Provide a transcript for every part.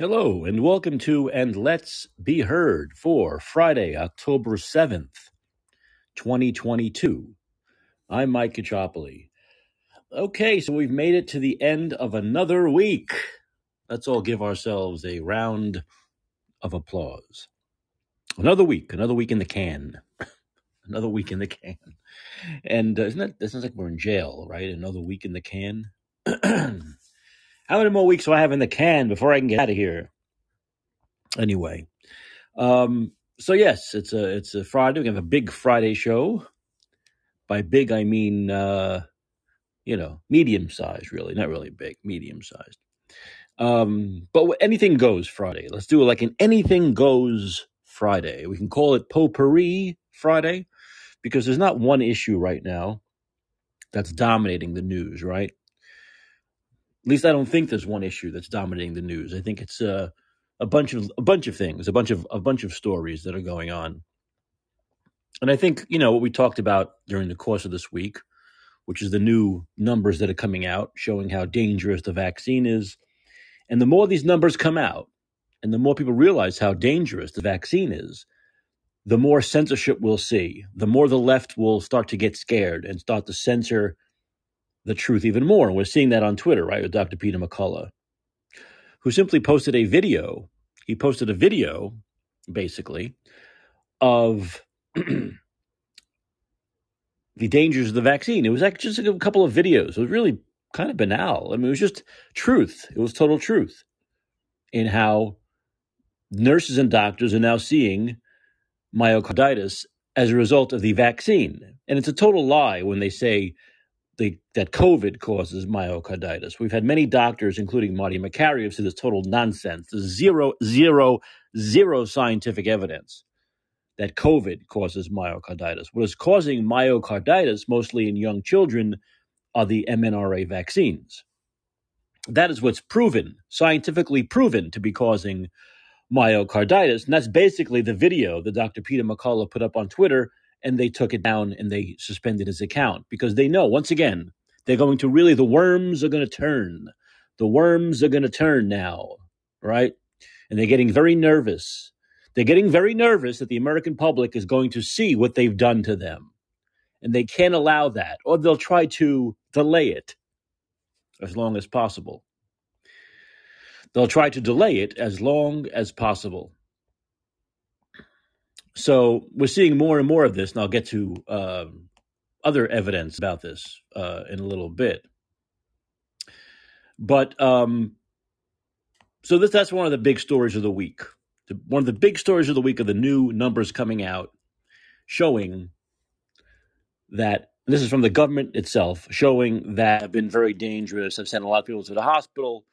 Hello, and welcome to And Let's Be Heard for Friday, October 7th, 2022. I'm Mike Caccioppoli. Okay, so we've made it to the end of another week. Let's all give ourselves a round of applause. Another week, another week in the can. Another week in the can. And uh, isn't that, that sounds like we're in jail, right? Another week in the can. How many more weeks do I have in the can before I can get out of here? Anyway, Um, so yes, it's a it's a Friday. We have a big Friday show. By big, I mean uh, you know medium sized, really, not really big, medium sized. Um, but anything goes Friday. Let's do it like an anything goes Friday. We can call it potpourri Friday because there's not one issue right now that's dominating the news. Right? At least I don't think there's one issue that's dominating the news. I think it's uh, a bunch of a bunch of things, a bunch of a bunch of stories that are going on And I think, you know, what we talked about during the course of this week, which is the new numbers that are coming out showing how dangerous the vaccine is. And the more these numbers come out, and the more people realize how dangerous the vaccine is, the more censorship we'll see. The more the left will start to get scared and start to censor the truth even more. And we're seeing that on Twitter, right, with Dr. Peter McCullough, who simply posted a video. He posted a video, basically, of the dangers of the vaccine. It was like just a couple of videos. It was really kind of banal. I mean, it was just truth. It was total truth in how nurses and doctors are now seeing myocarditis as a result of the vaccine. And it's a total lie when they say the, that COVID causes myocarditis. We've had many doctors, including Marty Makary, have said this total nonsense. There's zero, zero, zero scientific evidence that COVID causes myocarditis. What is causing myocarditis, mostly in young children, are the mRNA vaccines. That is what's proven, scientifically proven, to be causing myocarditis. And that's basically the video that Dr. Peter McCullough put up on Twitter, and they took it down and they suspended his account because they know, once again, they're going to really, the worms are going to turn. The worms are going to turn now, right? And they're getting very nervous they're getting very nervous that the American public is going to see what they've done to them. And they can't allow that, or they'll try to delay it as long as possible. They'll try to delay it as long as possible. So we're seeing more and more of this, and I'll get to um, other evidence about this uh, in a little bit. But um, so this that's one of the big stories of the week. The, one of the big stories of the week are the new numbers coming out showing that this is from the government itself, showing that have been very dangerous. I've sent a lot of people to the hospital,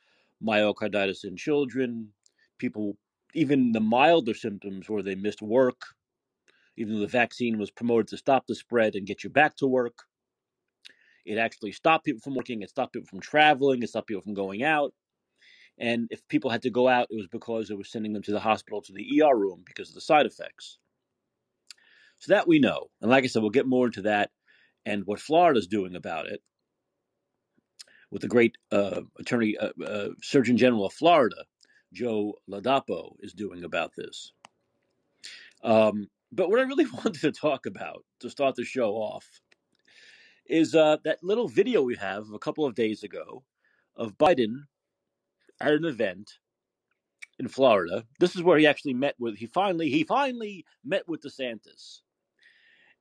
myocarditis in children, people even the milder symptoms where they missed work, even though the vaccine was promoted to stop the spread and get you back to work. It actually stopped people from working, it stopped people from traveling, it stopped people from going out. And if people had to go out, it was because it was sending them to the hospital, to the ER room because of the side effects. So that we know. And like I said, we'll get more into that and what Florida's doing about it with the great uh, attorney, uh, uh, Surgeon General of Florida, Joe Ladapo, is doing about this. Um, but what I really wanted to talk about to start the show off is uh, that little video we have a couple of days ago of Biden at an event in Florida. This is where he actually met with he finally he finally met with DeSantis.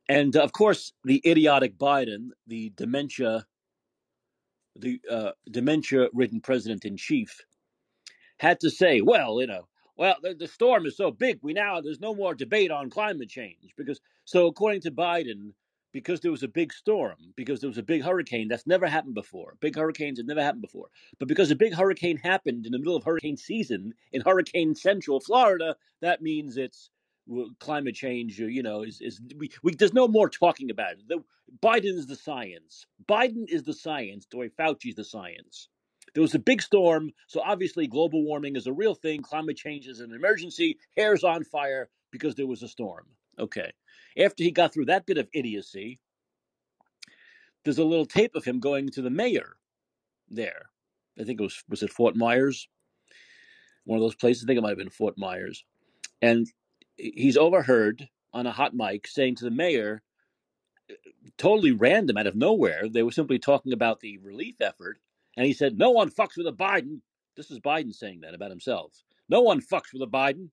And of course, the idiotic Biden, the dementia the uh, dementia ridden president in chief had to say, well, you know, well, the, the storm is so big, we now there's no more debate on climate change because so according to Biden, because there was a big storm, because there was a big hurricane, that's never happened before. Big hurricanes have never happened before. But because a big hurricane happened in the middle of hurricane season in Hurricane Central Florida, that means it's climate change. You know, is is we, we there's no more talking about it. The, Biden is the science. Biden is the science. The way Fauci's the science. There was a big storm, so obviously global warming is a real thing. Climate change is an emergency. Hair's on fire because there was a storm. Okay. After he got through that bit of idiocy, there's a little tape of him going to the mayor there. I think it was was it Fort Myers, one of those places. I think it might have been Fort Myers. And he's overheard on a hot mic saying to the mayor, uh, totally random out of nowhere, they were simply talking about the relief effort. And he said, No one fucks with a Biden. This is Biden saying that about himself. No one fucks with a Biden.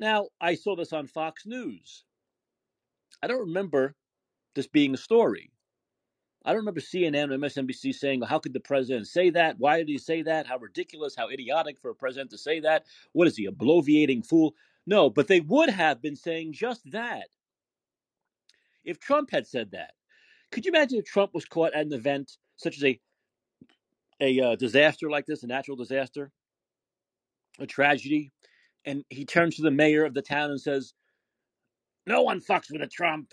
Now, I saw this on Fox News. I don't remember this being a story. I don't remember CNN or MSNBC saying, How could the president say that? Why did he say that? How ridiculous, how idiotic for a president to say that. What is he, a bloviating fool? No, but they would have been saying just that if Trump had said that. Could you imagine if Trump was caught at an event such as a a uh, disaster like this, a natural disaster, a tragedy, and he turns to the mayor of the town and says, "No one fucks with a Trump."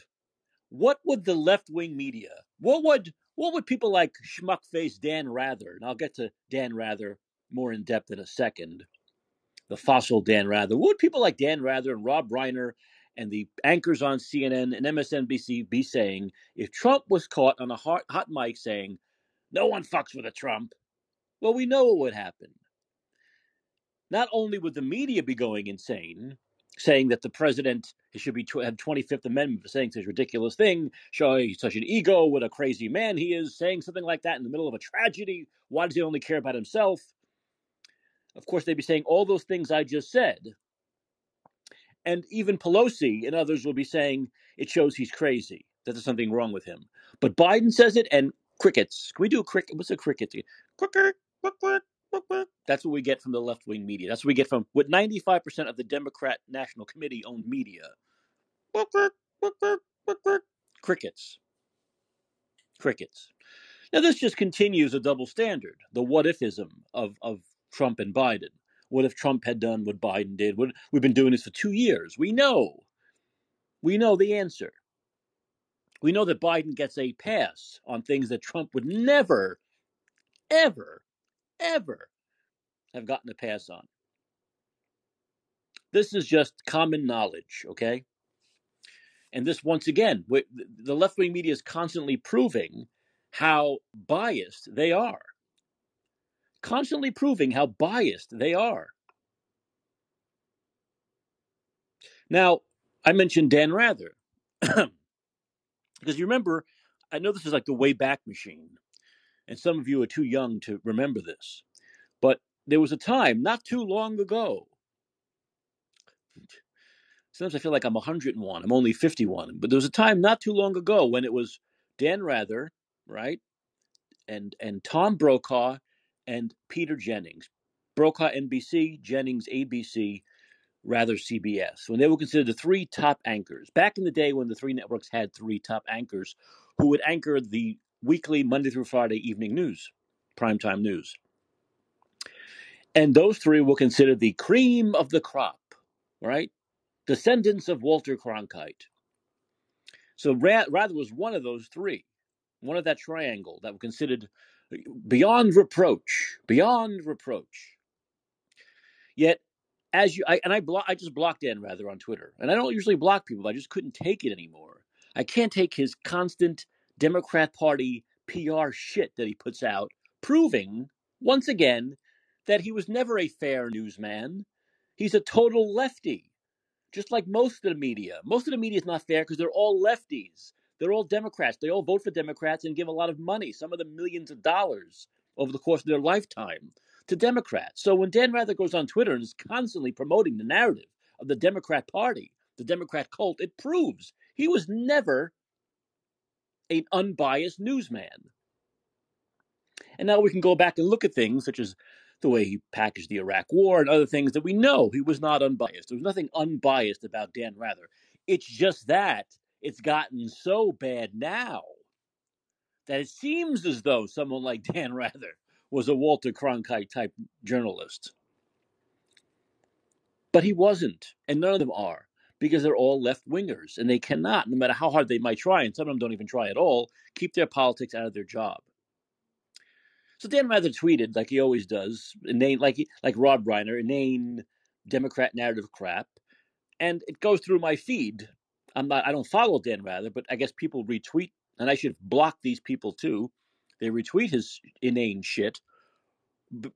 What would the left wing media? What would what would people like schmuck face Dan Rather? And I'll get to Dan Rather more in depth in a second. The fossil Dan Rather. What would people like Dan Rather and Rob Reiner and the anchors on CNN and MSNBC be saying if Trump was caught on a hot, hot mic saying, "No one fucks with a Trump"? Well, we know what would happen. Not only would the media be going insane, saying that the president should be have 25th Amendment for saying such a ridiculous thing, showing such an ego, what a crazy man he is, saying something like that in the middle of a tragedy. Why does he only care about himself? Of course, they'd be saying all those things I just said. And even Pelosi and others will be saying it shows he's crazy, that there's something wrong with him. But Biden says it, and crickets. Can we do a cricket? What's a cricket? Cricket. That's what we get from the left wing media. That's what we get from what 95% of the Democrat National Committee owned media. Cricket, cricket, cricket. Crickets. Crickets. Now, this just continues a double standard, the what ifism of, of Trump and Biden. What if Trump had done what Biden did? What, we've been doing this for two years. We know. We know the answer. We know that Biden gets a pass on things that Trump would never, ever, ever have gotten a pass on. This is just common knowledge, okay? And this, once again, the left wing media is constantly proving how biased they are. Constantly proving how biased they are. Now, I mentioned Dan Rather. because you remember, I know this is like the way back machine, and some of you are too young to remember this, but there was a time not too long ago. Sometimes I feel like I'm 101. I'm only 51. But there was a time not too long ago when it was Dan Rather, right? And and Tom Brokaw and Peter Jennings. Brokaw NBC, Jennings ABC, Rather CBS. When they were considered the three top anchors. Back in the day when the three networks had three top anchors who would anchor the weekly Monday through Friday evening news, primetime news. And those three were considered the cream of the crop, right? Descendants of Walter Cronkite. So Rather was one of those three, one of that triangle that were considered uh, beyond reproach, beyond reproach. Yet, as you, I, and I I just blocked Dan Rather on Twitter, and I don't usually block people. I just couldn't take it anymore. I can't take his constant Democrat Party PR shit that he puts out, proving once again that he was never a fair newsman. He's a total lefty, just like most of the media. Most of the media is not fair because they're all lefties. They're all Democrats. They all vote for Democrats and give a lot of money, some of them millions of dollars over the course of their lifetime to Democrats. So when Dan Rather goes on Twitter and is constantly promoting the narrative of the Democrat Party, the Democrat cult, it proves he was never an unbiased newsman. And now we can go back and look at things such as the way he packaged the Iraq War and other things that we know he was not unbiased. There was nothing unbiased about Dan Rather. It's just that it's gotten so bad now that it seems as though someone like Dan Rather was a Walter Cronkite type journalist. But he wasn't, and none of them are, because they're all left wingers, and they cannot, no matter how hard they might try, and some of them don't even try at all, keep their politics out of their job. So Dan Rather tweeted, like he always does, inane, like like Rob Reiner, inane Democrat narrative crap, and it goes through my feed. I'm not, I don't follow Dan Rather, but I guess people retweet, and I should block these people too. They retweet his inane shit.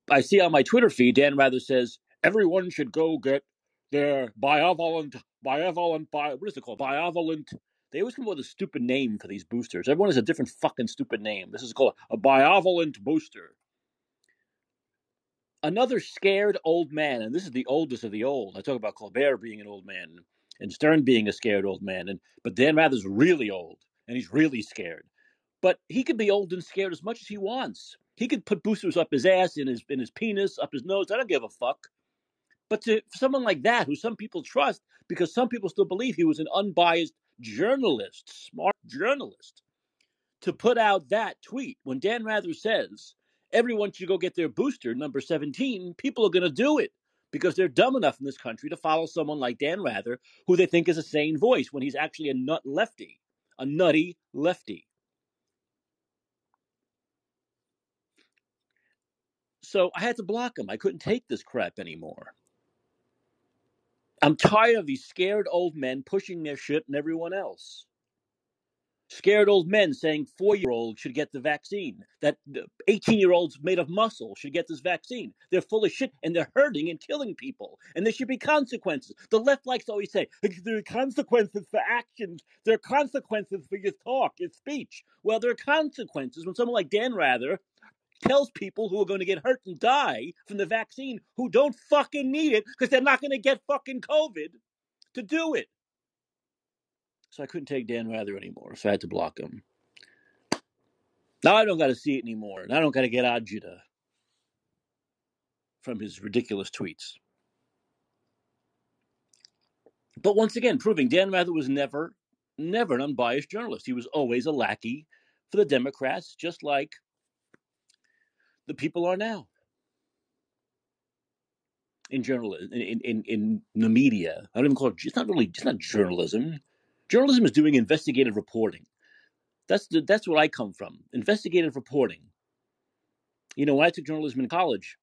I see on my Twitter feed, Dan Rather says everyone should go get their bivalent, bivalent, bi, what is it called? Bivalent. They always come up with a stupid name for these boosters. Everyone has a different fucking stupid name. This is called a bivalent booster. Another scared old man, and this is the oldest of the old. I talk about Colbert being an old man and Stern being a scared old man, and but Dan Rather's really old and he's really scared. But he could be old and scared as much as he wants. He could put boosters up his ass, in his in his penis, up his nose. I don't give a fuck. But to someone like that, who some people trust, because some people still believe he was an unbiased journalist, smart journalist, to put out that tweet when Dan Rather says everyone should go get their booster, number 17, people are going to do it because they're dumb enough in this country to follow someone like Dan Rather, who they think is a sane voice when he's actually a nut lefty, a nutty lefty. So I had to block him. I couldn't take this crap anymore. I'm tired of these scared old men pushing their shit and everyone else. Scared old men saying four year olds should get the vaccine, that 18 year olds made of muscle should get this vaccine. They're full of shit and they're hurting and killing people. And there should be consequences. The left likes to always say, there are consequences for actions, there are consequences for your talk, your speech. Well, there are consequences when someone like Dan Rather tells people who are going to get hurt and die from the vaccine who don't fucking need it because they're not going to get fucking COVID to do it. So I couldn't take Dan Rather anymore, so I had to block him. Now I don't got to see it anymore, and I don't got to get agita from his ridiculous tweets. But once again, proving Dan Rather was never, never an unbiased journalist. He was always a lackey for the Democrats, just like the people are now in journalism, in, in, in the media. I don't even call it, it's not really, it's not journalism. Journalism is doing investigative reporting. That's the, that's what I come from. Investigative reporting. You know, when I took journalism in college,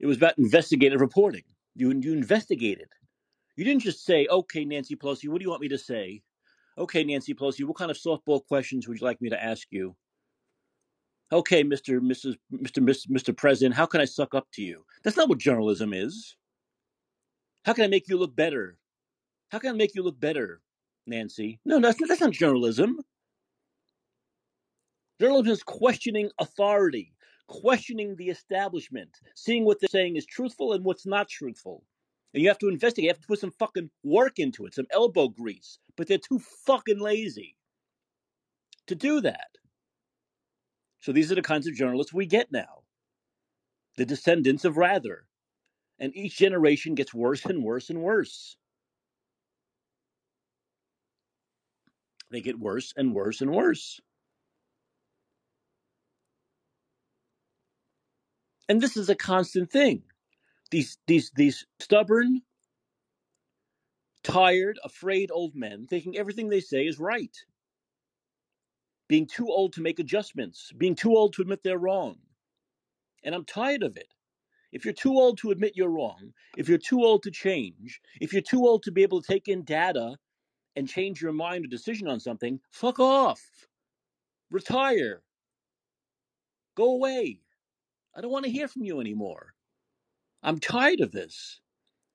it was about investigative reporting. You you investigated. You didn't just say, "Okay, Nancy Pelosi, what do you want me to say?" Okay, Nancy Pelosi, what kind of softball questions would you like me to ask you? Okay, Mister, Mrs, Mister, Mister President, how can I suck up to you? That's not what journalism is. How can I make you look better? How can I make you look better, Nancy? No, that's that's not journalism. Journalism is questioning authority, questioning the establishment, seeing what they're saying is truthful and what's not truthful. And you have to investigate. You have to put some fucking work into it, some elbow grease. But they're too fucking lazy to do that. So these are the kinds of journalists we get now. The descendants of Rather. And each generation gets worse and worse and worse. They get worse and worse and worse. And this is a constant thing. These these these stubborn, tired, afraid old men thinking everything they say is right. Being too old to make adjustments, being too old to admit they're wrong. And I'm tired of it. If you're too old to admit you're wrong, if you're too old to change, if you're too old to be able to take in data and change your mind or decision on something, fuck off. Retire. Go away. I don't want to hear from you anymore. I'm tired of this.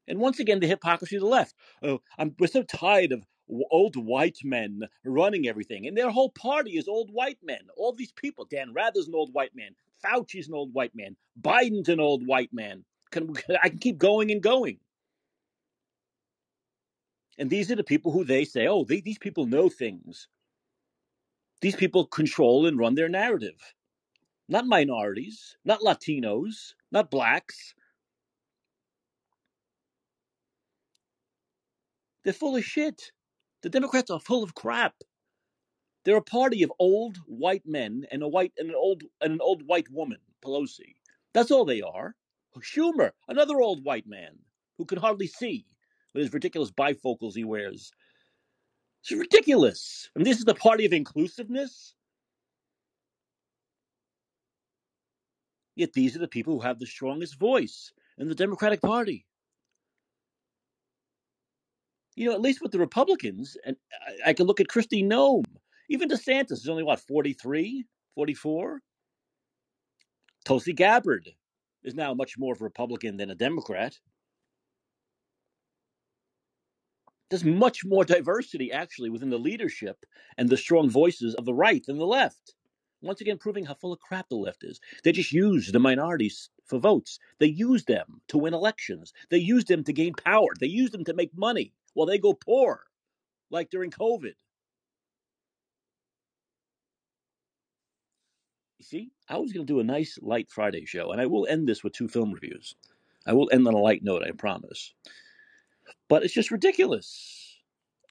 And once again, the hypocrisy of the left. Oh, I'm, we're so tired of old white men running everything. And their whole party is old white men. All these people. Dan Rather's an old white man. Fauci's an old white man. Biden's an old white man. Can, I can keep going and going. And these are the people who they say, oh, they, these people know things. These people control and run their narrative. Not minorities, not Latinos, not blacks. They're full of shit. The Democrats are full of crap. They're a party of old white men and a white and an old and an old white woman, Pelosi. That's all they are. Schumer, another old white man who can hardly see with his ridiculous bifocals he wears. It's ridiculous. And this is the party of inclusiveness. Yet these are the people who have the strongest voice in the Democratic Party. You know, at least with the Republicans, and I, I can look at Kristi Noem. Even DeSantis is only, what, 43, 44? Tulsi Gabbard, is now much more of a Republican than a Democrat. There's much more diversity actually within the leadership and the strong voices of the right than the left. Once again, proving how full of crap the left is. They just use the minorities for votes. They use them to win elections. They use them to gain power. They use them to make money while they go poor, like during COVID. You see, I was going to do a nice light Friday show, and I will end this with two film reviews. I will end on a light note, I promise. But it's just ridiculous.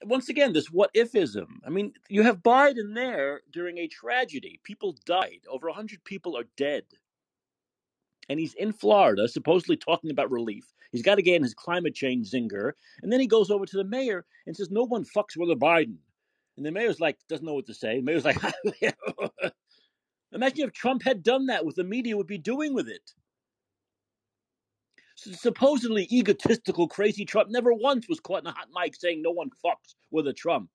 Once again, this what ifism. I mean, you have Biden there during a tragedy. People died. Over 100 people are dead. And he's in Florida, supposedly talking about relief. He's got to get in his climate change zinger. And then he goes over to the mayor and says, No one fucks with a Biden. And the mayor's like, doesn't know what to say. The mayor's like, Imagine if Trump had done that, what the media would be doing with it. Supposedly egotistical, crazy Trump never once was caught in a hot mic saying no one fucks with a Trump.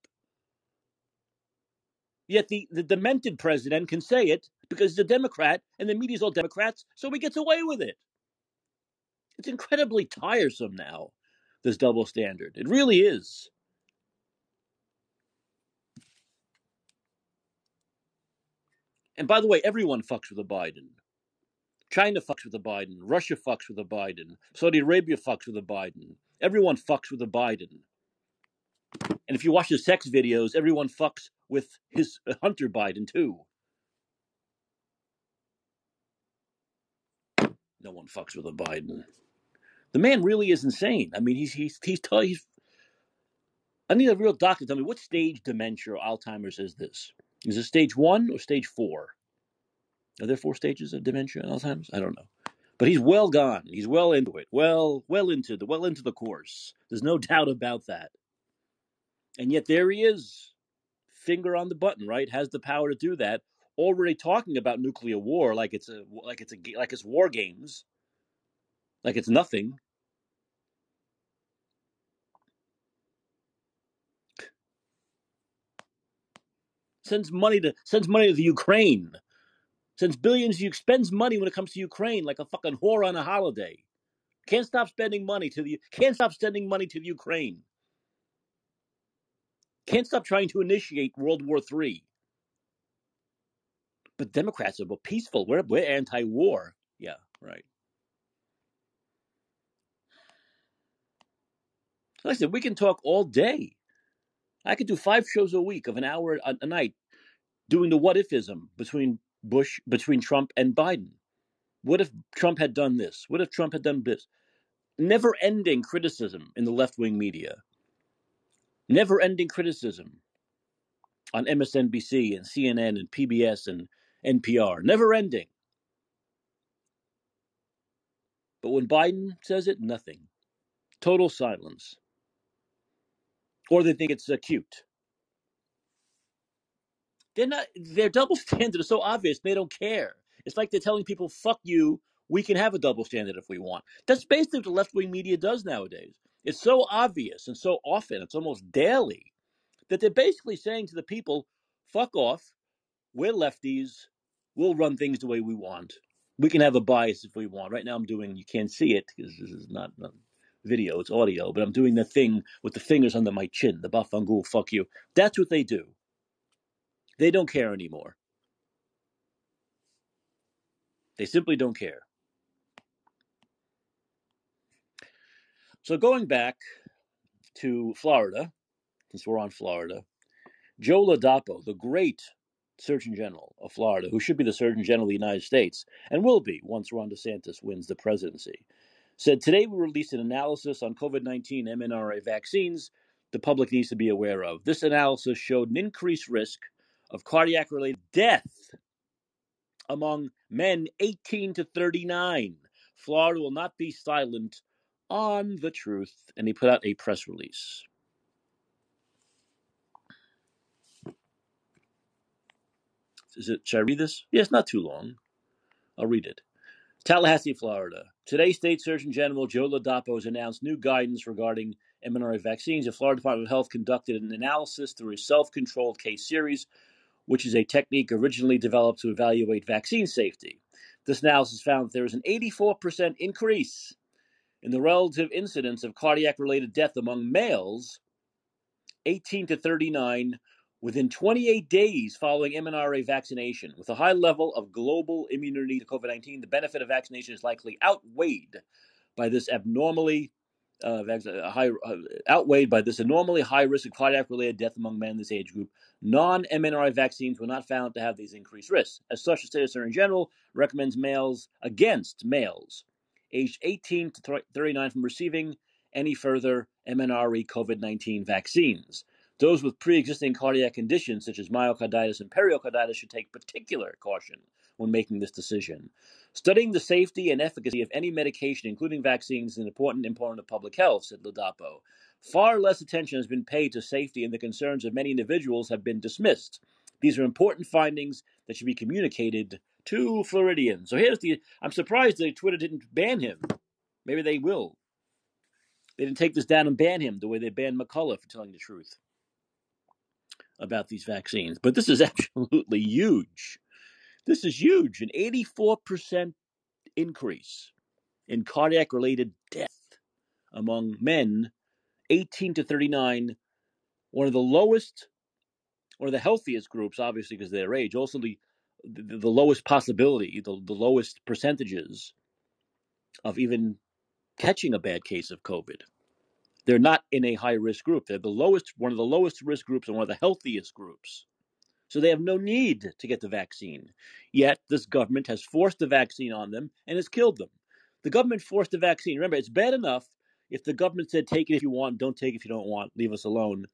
Yet the, the demented president can say it because he's a Democrat and the media's all Democrats, so he gets away with it. It's incredibly tiresome now, this double standard. It really is. And by the way, everyone fucks with a Biden. China fucks with a Biden. Russia fucks with a Biden. Saudi Arabia fucks with a Biden. Everyone fucks with a Biden. And if you watch the sex videos, everyone fucks with his uh, Hunter Biden too. No one fucks with a Biden. The man really is insane. I mean, he's he's he's, t- he's I need a real doctor to tell me what stage dementia or Alzheimer's is this? Is it stage one or stage four? Are there four stages of dementia and Alzheimer's? I don't know. But he's well gone. He's well into it. Well, well into the well into the course. There's no doubt about that. And yet there he is, finger on the button, right? Has the power to do that. Already talking about nuclear war like it's a like it's a like it's war games, like it's nothing. Sends money to sends money to the Ukraine. Sends billions. You spends money when it comes to Ukraine like a fucking whore on a holiday. Can't stop spending money to the can't stop sending money to the Ukraine. Can't stop trying to initiate World War III. But Democrats are peaceful. We're we're anti-war. Yeah, right. Said, we can talk all day. I could do five shows a week of an hour a, a night doing the what ifism between Bush, between Trump and Biden. What if Trump had done this? What if Trump had done this? Never ending criticism in the left wing media. Never ending criticism on MSNBC and CNN and PBS and NPR. Never ending. But when Biden says it, nothing. Total silence. Or they think it's uh, cute. They're not. Their double standard is so obvious. They don't care. It's like they're telling people, "Fuck you. We can have a double standard if we want." That's basically what the left wing media does nowadays. It's so obvious and so often. It's almost daily that they're basically saying to the people, "Fuck off. We're lefties. We'll run things the way we want. We can have a bias if we want." Right now, I'm doing. You can't see it because this is not. not Video, it's audio, but I'm doing the thing with the fingers under my chin, the bafangul, fuck you. That's what they do. They don't care anymore. They simply don't care. So going back to Florida, since we're on Florida, Joe Ladapo, the great Surgeon General of Florida, who should be the Surgeon General of the United States and will be once Ron DeSantis wins the presidency, said today we released an analysis on COVID 19 mRNA vaccines the public needs to be aware of. This analysis showed an increased risk of cardiac related death among men 18 to 39. Florida will not be silent on the truth. And he put out a press release. Is it, should I read this? Yeah, it's not too long. I'll read it. Tallahassee, Florida. Today, State Surgeon General Joe Ladapo has announced new guidance regarding mRNA vaccines. The Florida Department of Health conducted an analysis through a self controlled case series, which is a technique originally developed to evaluate vaccine safety. This analysis found that there is an 84% increase in the relative incidence of cardiac related death among males 18 to 39 within 28 days following mRNA vaccination. With a high level of global immunity to COVID 19, the benefit of vaccination is likely outweighed by this abnormally uh, uh, high, uh, outweighed by this high risk of cardiac related death among men in this age group. Non mRNA vaccines were not found to have these increased risks. As such, the State Surgeon General recommends males against males aged 18 to 39 from receiving any further mRNA COVID 19 vaccines. Those with pre existing cardiac conditions such as myocarditis and pericarditis should take particular caution when making this decision. Studying the safety and efficacy of any medication, including vaccines, is an important component of public health, said Ladapo. Far less attention has been paid to safety, and the concerns of many individuals have been dismissed. These are important findings that should be communicated to Floridians. So here's the I'm surprised that Twitter didn't ban him. Maybe they will. They didn't take this down and ban him the way they banned McCullough for telling the truth about these vaccines. But this is absolutely huge. This is huge. An 84% increase in cardiac related death among men 18 to 39, one of the lowest, of the healthiest groups, obviously, because of their age, also the, the, the lowest possibility, the, the lowest percentages of even catching a bad case of COVID. They're not in a high risk group. They're the lowest, one of the lowest risk groups and one of the healthiest groups. So they have no need to get the vaccine. Yet this government has forced the vaccine on them and has killed them. The government forced the vaccine. Remember, it's bad enough if the government said, take it if you want, don't take it if you don't want, leave us alone.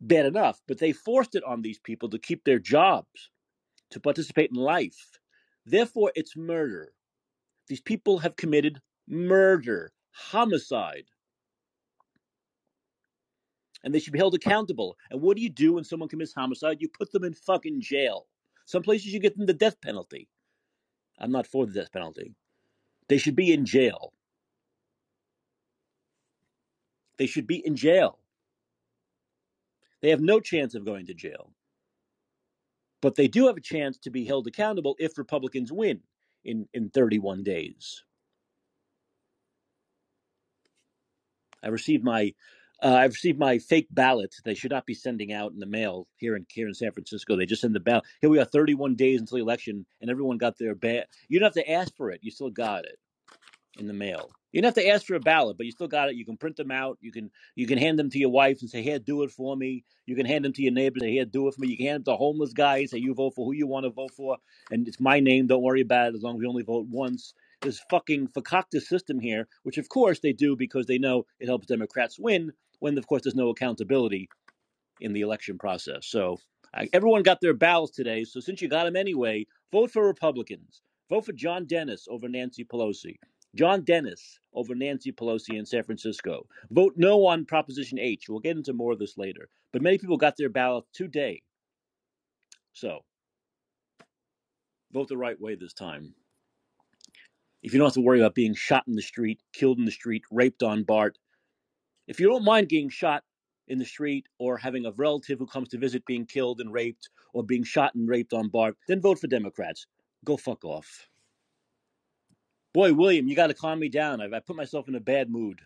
Bad enough. But they forced it on these people to keep their jobs, to participate in life. Therefore, it's murder. These people have committed murder, homicide and they should be held accountable. And what do you do when someone commits homicide? You put them in fucking jail. Some places you get them the death penalty. I'm not for the death penalty. They should be in jail. They should be in jail. They have no chance of going to jail. But they do have a chance to be held accountable if Republicans win in, in 31 days. I received my uh, I've received my fake ballots. They should not be sending out in the mail here in here in San Francisco. They just send the ballot. Here we are, 31 days until the election, and everyone got their ballot. You don't have to ask for it. You still got it in the mail. You don't have to ask for a ballot, but you still got it. You can print them out. You can you can hand them to your wife and say, "Here, do it for me." You can hand them to your neighbors and say, "Here, do it for me." You can hand them to homeless guys. Say, "You vote for who you want to vote for, and it's my name. Don't worry about it. As long as we only vote once." This fucking fakakta system here, which of course they do because they know it helps Democrats win, when of course there's no accountability in the election process. So everyone got their ballots today. So since you got them anyway, vote for Republicans. Vote for John Dennis over Nancy Pelosi. John Dennis over Nancy Pelosi in San Francisco. Vote no on Proposition H. We'll get into more of this later. But many people got their ballot today. So vote the right way this time. If you don't have to worry about being shot in the street, killed in the street, raped on BART, if you don't mind getting shot in the street or having a relative who comes to visit being killed and raped or being shot and raped on BART, then vote for Democrats. Go fuck off. Boy, William, you got to calm me down. I've, I put myself in a bad mood.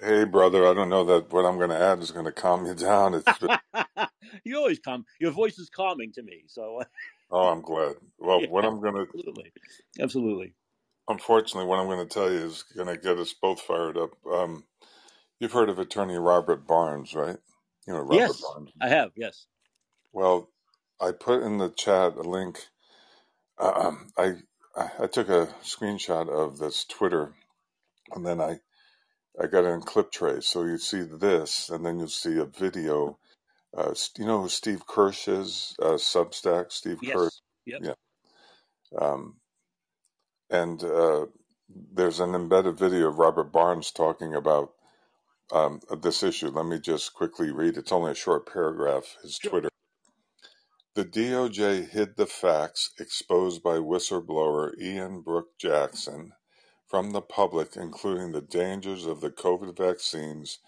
Hey, brother, I don't know that what I'm going to add is going to calm you down. It's you always calm. Your voice is calming to me. So. oh, I'm glad. Well, yeah, what I'm going to absolutely, absolutely unfortunately, what I'm going to tell you is going to get us both fired up. Um, you've heard of attorney Robert Barnes, right? You know, Robert yes, Barnes. I have. Yes. Well, I put in the chat a link. Uh, I I took a screenshot of this Twitter, and then I I got it in clip trace. So you see this, and then you'll see a video. Uh, you know who Steve Kirsch is? Uh, Substack. Steve yes. Kirsch. Yep. Yeah. Um, and uh, there's an embedded video of Robert Barnes talking about um, this issue. Let me just quickly read. It's only a short paragraph. His Twitter. The DOJ hid the facts exposed by whistleblower Ian Brook Jackson from the public, including the dangers of the COVID vaccines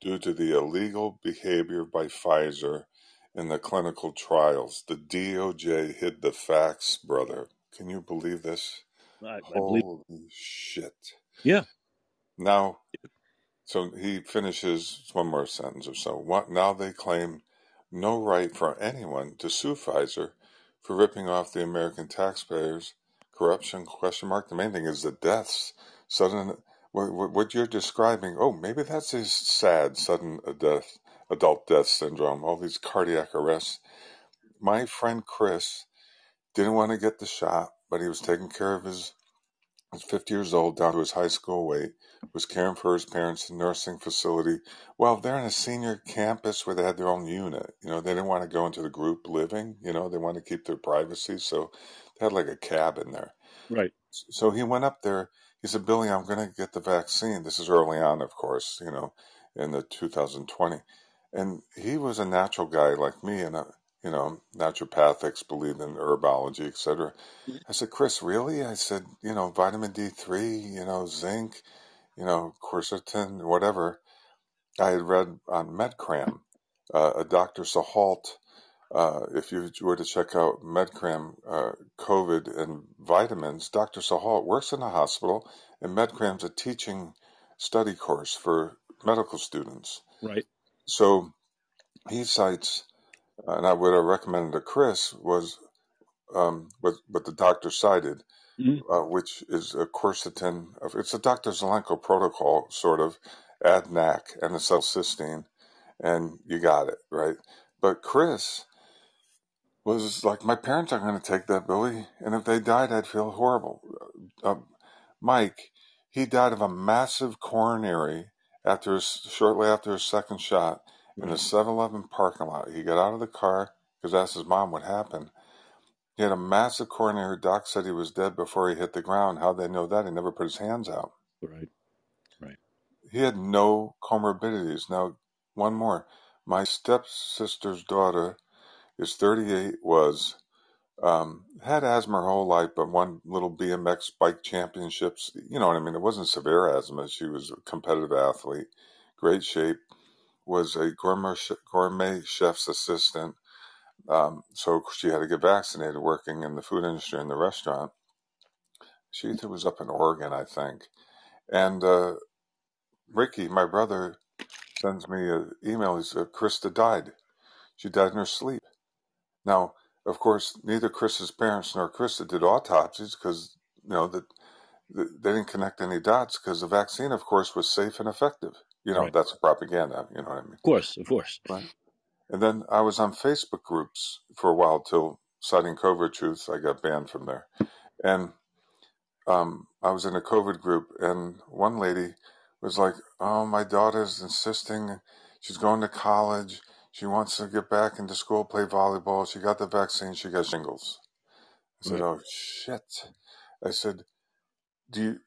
due to the illegal behavior by Pfizer in the clinical trials. The DOJ hid the facts, brother. Can you believe this? I, I Holy believe. shit. Yeah. Now, so he finishes one more sentence or so. What, now they claim no right for anyone to sue Pfizer for ripping off the American taxpayers. Corruption? Question mark. The main thing is the deaths. Sudden. What, what you're describing. Oh, maybe that's his sad sudden uh, death, adult death syndrome. All these cardiac arrests. My friend Chris didn't want to get the shot, but he was taking care of his He's 50 years old, down to his high school weight, was caring for his parents in a nursing facility. Well, they're in a senior campus where they had their own unit. You know, they didn't want to go into the group living. You know, they wanted to keep their privacy. So they had like a cabin there. Right. So he went up there. He said, Billy, I'm going to get the vaccine. This is early on, of course, you know, in the 2020. And he was a natural guy like me, and, uh, you know, naturopathics believe in herbology, etc. I said, Chris, really? I said, you know, vitamin D3, you know, zinc, you know, quercetin, whatever. I had read on MedCram, uh, a Dr. Seheult uh, if you were to check out MedCram, uh, COVID, and vitamins, Dr. Seheult works in a hospital, and MedCram's a teaching study course for medical students. Right. So he cites, and I would have recommended to Chris was um, what, what the doctor cited, Mhm. uh, which is a quercetin. It's a Dr. Zelenko protocol, sort of, add NAC N-acetylcysteine, and you got it, right? But Chris was like, my parents aren't going to take that, Billy. And if they died, I'd feel horrible. Uh, Mike, he died of a massive coronary after his, shortly after his second shot in a 7-Eleven parking lot. He got out of the car because asked his mom what happened. He had a massive coronary. Doc said he was dead before he hit the ground. How'd they know that? He never put his hands out. Right. Right. He had no comorbidities. Now, one more. My stepsister's daughter is 38, was um, had asthma her whole life, but won little BMX bike championships. You know what I mean? It wasn't severe asthma. She was a competitive athlete, great shape, was a gourmet, gourmet chef's assistant. Um, so she had to get vaccinated working in the food industry in the restaurant. She was up in Oregon, I think. And uh, Ricky, my brother, sends me an email. He said, Krista died. She died in her sleep. Now, of course, neither Chris's parents nor Krista did autopsies because, you know, that they didn't connect any dots because the vaccine, of course, was safe and effective. You know, Right. that's propaganda. You know what I mean? Of course. Of course. Right. And then I was on Facebook groups for a while till citing COVID truths. I got banned from there. And um, I was in a COVID group, and one lady was like, "Oh, my daughter's insisting she's going to college. She wants to get back into school, play volleyball. She got the vaccine. She got shingles." I said, Right. "Oh shit!" I said, "Do you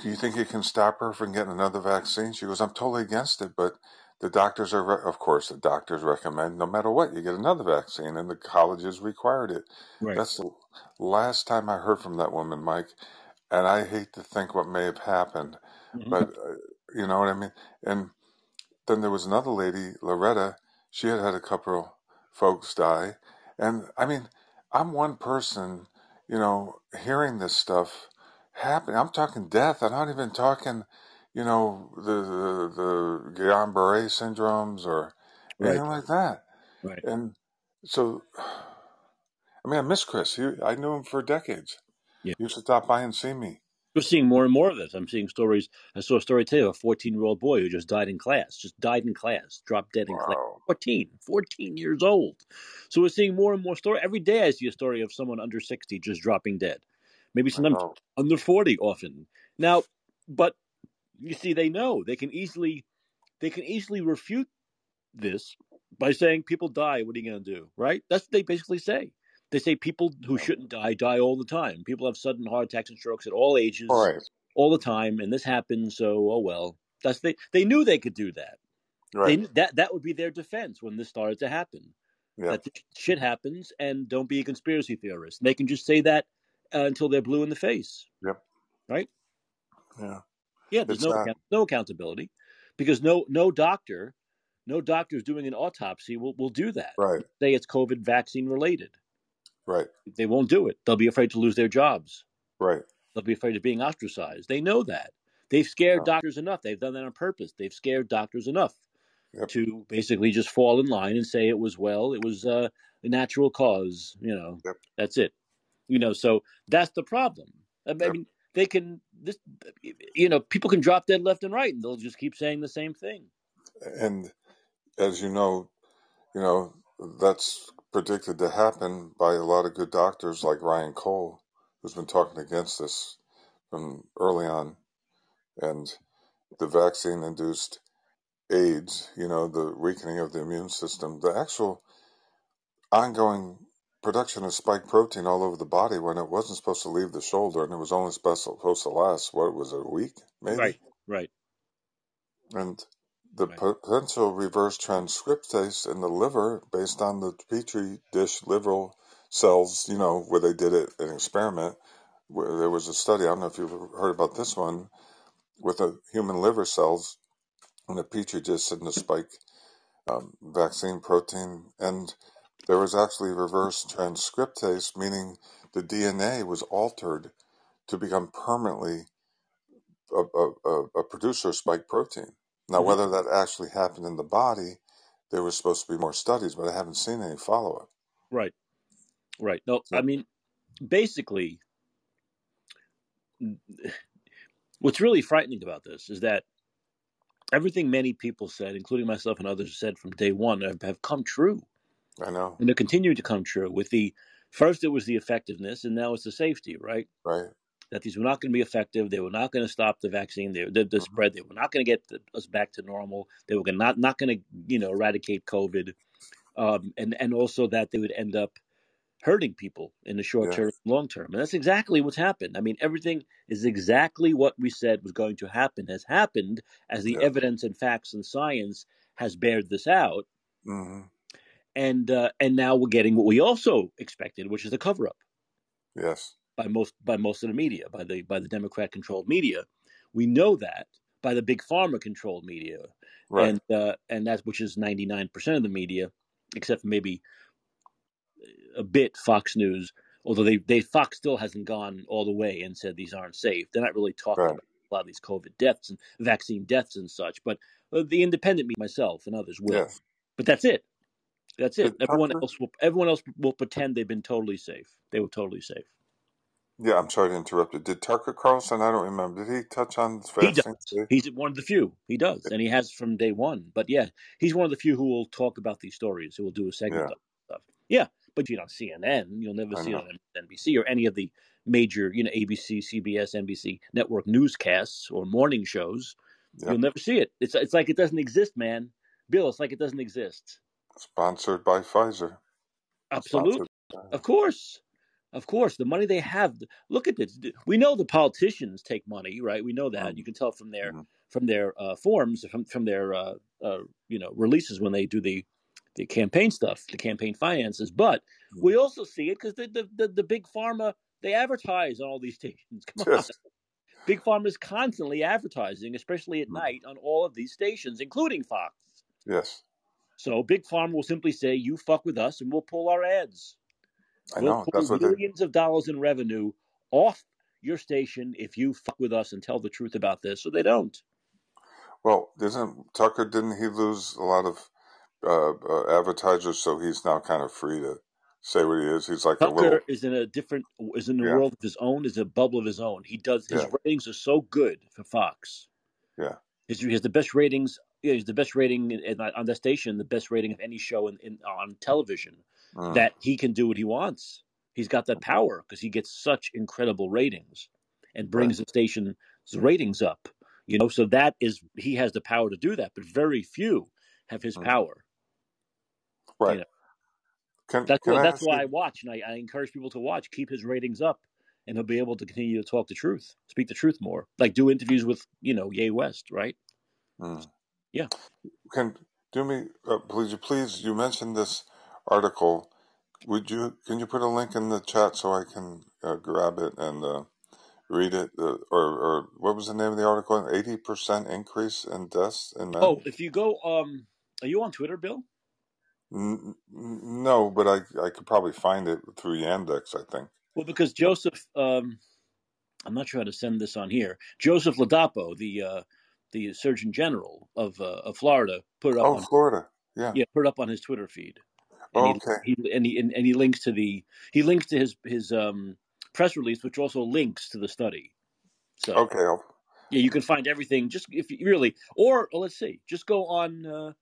do you think you can stop her from getting another vaccine?" She goes, "I'm totally against it, but." The doctors are, re- of course, the doctors recommend no matter what, you get another vaccine, and the colleges required it. Right. That's the last time I heard from that woman, Mike. And I hate to think what may have happened, Mhm. but uh, you know what I mean? And then there was another lady, Loretta. She had had a couple of folks die. And I mean, I'm one person, you know, hearing this stuff happen. I'm talking death. I'm not even talking, you know, the, the, the Guillain-Barré syndromes or Right. anything like that. Right. And so, I mean, I miss Chris. He, I knew him for decades. Yeah. He used to stop by and see me. We're seeing more and more of this. I'm seeing stories. I saw a story today of a 14 year old boy who just died in class, just died in class, dropped dead in class. Wow. 14, 14 years old. So we're seeing more and more story. Every day I see a story of someone under 60 just dropping dead. Maybe sometimes under 40 often. Now, but you see, they know they can easily, they can easily refute this by saying people die. What are you going to do? Right? That's what they basically say. They say people who shouldn't die die all the time. People have sudden heart attacks and strokes at all ages, All right. all the time, and this happens. So, oh well. That's they. They knew they could do that. Right. knew that that would be their defense when this started to happen. Yeah. That shit happens, and don't be a conspiracy theorist. They can just say that uh, until they're blue in the face. Yep. Right? Yeah. Yeah. There's no account- no accountability because no no doctor No doctor is doing an autopsy will will do that. Right. Say it's COVID vaccine related. Right. They won't do it. They'll be afraid to lose their jobs. Right. They'll be afraid of being ostracized. They know that. They've scared Oh. doctors enough. They've done that on purpose. They've scared doctors enough Yep. to basically just fall in line and say it was well, it was uh, a natural cause. You know, Yep. that's it. You know, so that's the problem. I mean, they can this. You know, people can drop dead left and right, and they'll just keep saying the same thing. And as you know, you know that's predicted to happen by a lot of good doctors like Ryan Cole, who's been talking against this from early on, and the vaccine-induced AIDS. You know, the weakening of the immune system, the actual ongoing production of spike protein all over the body when it wasn't supposed to leave the shoulder and it was only supposed to last what was it a week maybe Right, right. and the Right. potential reverse transcriptase in the liver based on the petri dish liver cells you know where they did it an experiment where there was a study i don't know if you've heard about this one with the human liver cells and the petri dish in the spike um, vaccine protein and there was actually reverse transcriptase meaning the dna was altered to become permanently a, a, a, producer of spike protein now Mhm. whether that actually happened in the body there was supposed to be more studies but i haven't seen any follow-up Right, right. No, I mean, basically, what's really frightening about this is that everything many people said, including myself and others, said from day one, have, have come true, i know and they're continuing to come true. With the first, it was the effectiveness, and now it's the safety. Right, right that these were not going to be effective. They were not going to stop the vaccine, they, the, the Mhm. spread. They were not going to get the, us back to normal. They were not not going to, you know, eradicate COVID, um, and and also that they would end up hurting people in the short yeah term, long term. And that's exactly what's happened. I mean, everything is exactly what we said was going to happen has happened as the yeah evidence and facts and science has bared this out. hmm And uh, and now we're getting what we also expected, which is a cover up yes by most by most of the media, by the by the Democrat controlled media. We know that by the big pharma controlled media, right and uh, and that's which is ninety nine percent of the media, except for maybe a bit Fox News. Although they, they Fox still hasn't gone all the way and said these aren't safe. They're not really talking right about a lot of these COVID deaths and vaccine deaths and such. But uh, the independent media, myself and others will. yes But that's it. That's it. did Everyone tucker else will everyone else will pretend they've been totally safe. They were totally safe. yeah i'm sorry to interrupt you did tucker carlson i don't remember did he touch on He does. fasting today He's one of the few. He does, and he has from day one. But yeah, he's one of the few who will talk about these stories. Who will do a segment yeah on stuff. Yeah, but you know, CNN, you'll never i see it know on NBC or any of the major, you know, ABC, CBS, NBC network newscasts or morning shows. You'll never see it. It's it's like it doesn't exist, man. Bill, it's like it doesn't exist. Sponsored by pfizer Absolutely, sponsored of course. Of course, the money they have. Look at this. We know the politicians take money, right? We know that. mm You can tell from their hmm from their uh, forms, from from their uh, uh, you know releases when they do the the campaign stuff, the campaign finances. But we also see it because the, the the the big pharma they advertise on all these stations. Come on, yes big pharma is constantly advertising, especially at mm night, on all of these stations, including Fox. yes So big pharma will simply say, "You fuck with us, and we'll pull our ads." i We'll know pull that's what they millions of dollars in revenue off your station if you fuck with us and tell the truth about this. So they don't. Well, isn't Tucker? Didn't he lose a lot of uh, uh, advertisers? So he's now kind of free to say what he is. He's like a little, Tucker is in a different, is in a yeah, world of his own, is a bubble of his own. He does his yeah, ratings are so good for Fox. yeah, His, he has the best ratings. Yeah, he's the best rating in, in- on the station, the best rating of any show in, in on television. mm, That he can do what he wants. He's got that power because he gets such incredible ratings and right, brings the station's ratings up. You know, so that is he has the power to do that, but very few have his mm, power. You right. know, Can that's can what I that's why I watch, and I, I encourage people to watch. Keep his ratings up, and he'll be able to continue to talk the truth, speak the truth more. Like do interviews with you know Ye West, right? Mm, Yeah. can do me, uh, please? You please. You mentioned this article. Would you? Can you put a link in the chat so I can uh, grab it and uh, read it? Uh, or or what was the name of the article? Eighty percent increase in deaths in men. Oh, if you go, um, Are you on Twitter, Bill? N- no, but I I could probably find it through Yandex. I think. Well, because Joseph, um, I'm not sure how to send this on here. Joseph Ladapo, the uh, the Surgeon General of uh, of Florida, put it up Oh, on Florida. Yeah. yeah, put it up on his Twitter feed. Oh, And okay. he, he and he and, and he links to the he links to his his um, press release, which also links to the study. So Okay. I'll, yeah, you can find everything. Just if you really, or well, let's see, just go on. Uh,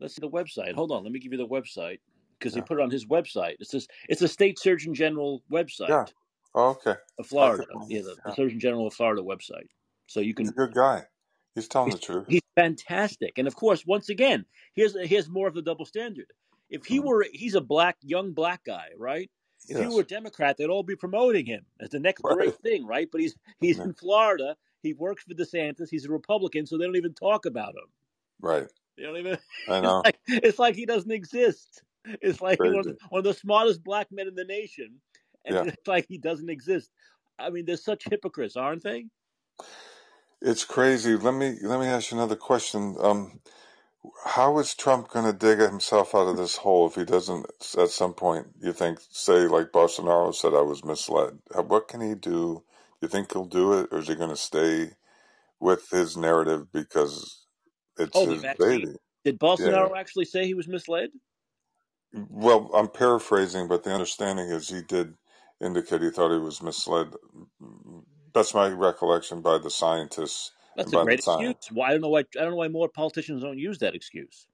let's see the website. Hold on, let me give you the website because Yeah. they put it on his website. It's this. It's a state surgeon general website Yeah. oh, okay. of Florida. Could- Yeah, the, the. Surgeon General of Florida website. So you He's can. a good guy. He's telling the truth. He's fantastic, and of course, once again, here's here's more of the double standard. If he Mhm. were, he's a black young black guy, right? If he were a Democrat, they'd all be promoting him as the next Right. great thing, right? But he's he's Yeah. in Florida. He works for DeSantis. He's a Republican, so they don't even talk about him. Right. They don't even. I know. It's like, it's like he doesn't exist. It's like one of, the, one of the smartest black men in the nation, and Yeah. it's like he doesn't exist. I mean, they're such hypocrites, aren't they? It's crazy. Let me let me ask you another question. Um, how is Trump going to dig himself out of this hole if he doesn't at some point? You think, say, like Bolsonaro said, I was misled. Uh, What can he do? You think he'll do it, or is he going to stay with his narrative because it's Oh, his vaccine. baby? Did Bolsonaro actually say he was misled? Well, I'm paraphrasing, but the understanding is he did indicate he thought he was misled. That's my recollection by the scientists That's a great excuse. Why I don't know why I don't know why more politicians don't use that excuse.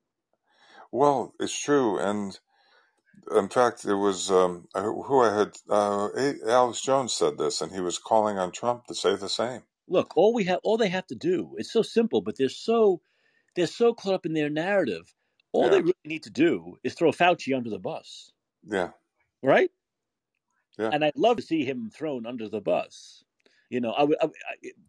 Well, it's true, and in fact, it was um, who I had. Uh, Alex Jones said this, and he was calling on Trump to say the same. Look, all we have, all they have to do, it's so simple, but they're so they're so caught up in their narrative. All Yeah. they really need to do is throw Fauci under the bus, Yeah, right? Yeah. And I'd love to see him thrown under the bus. You know, I. I, I,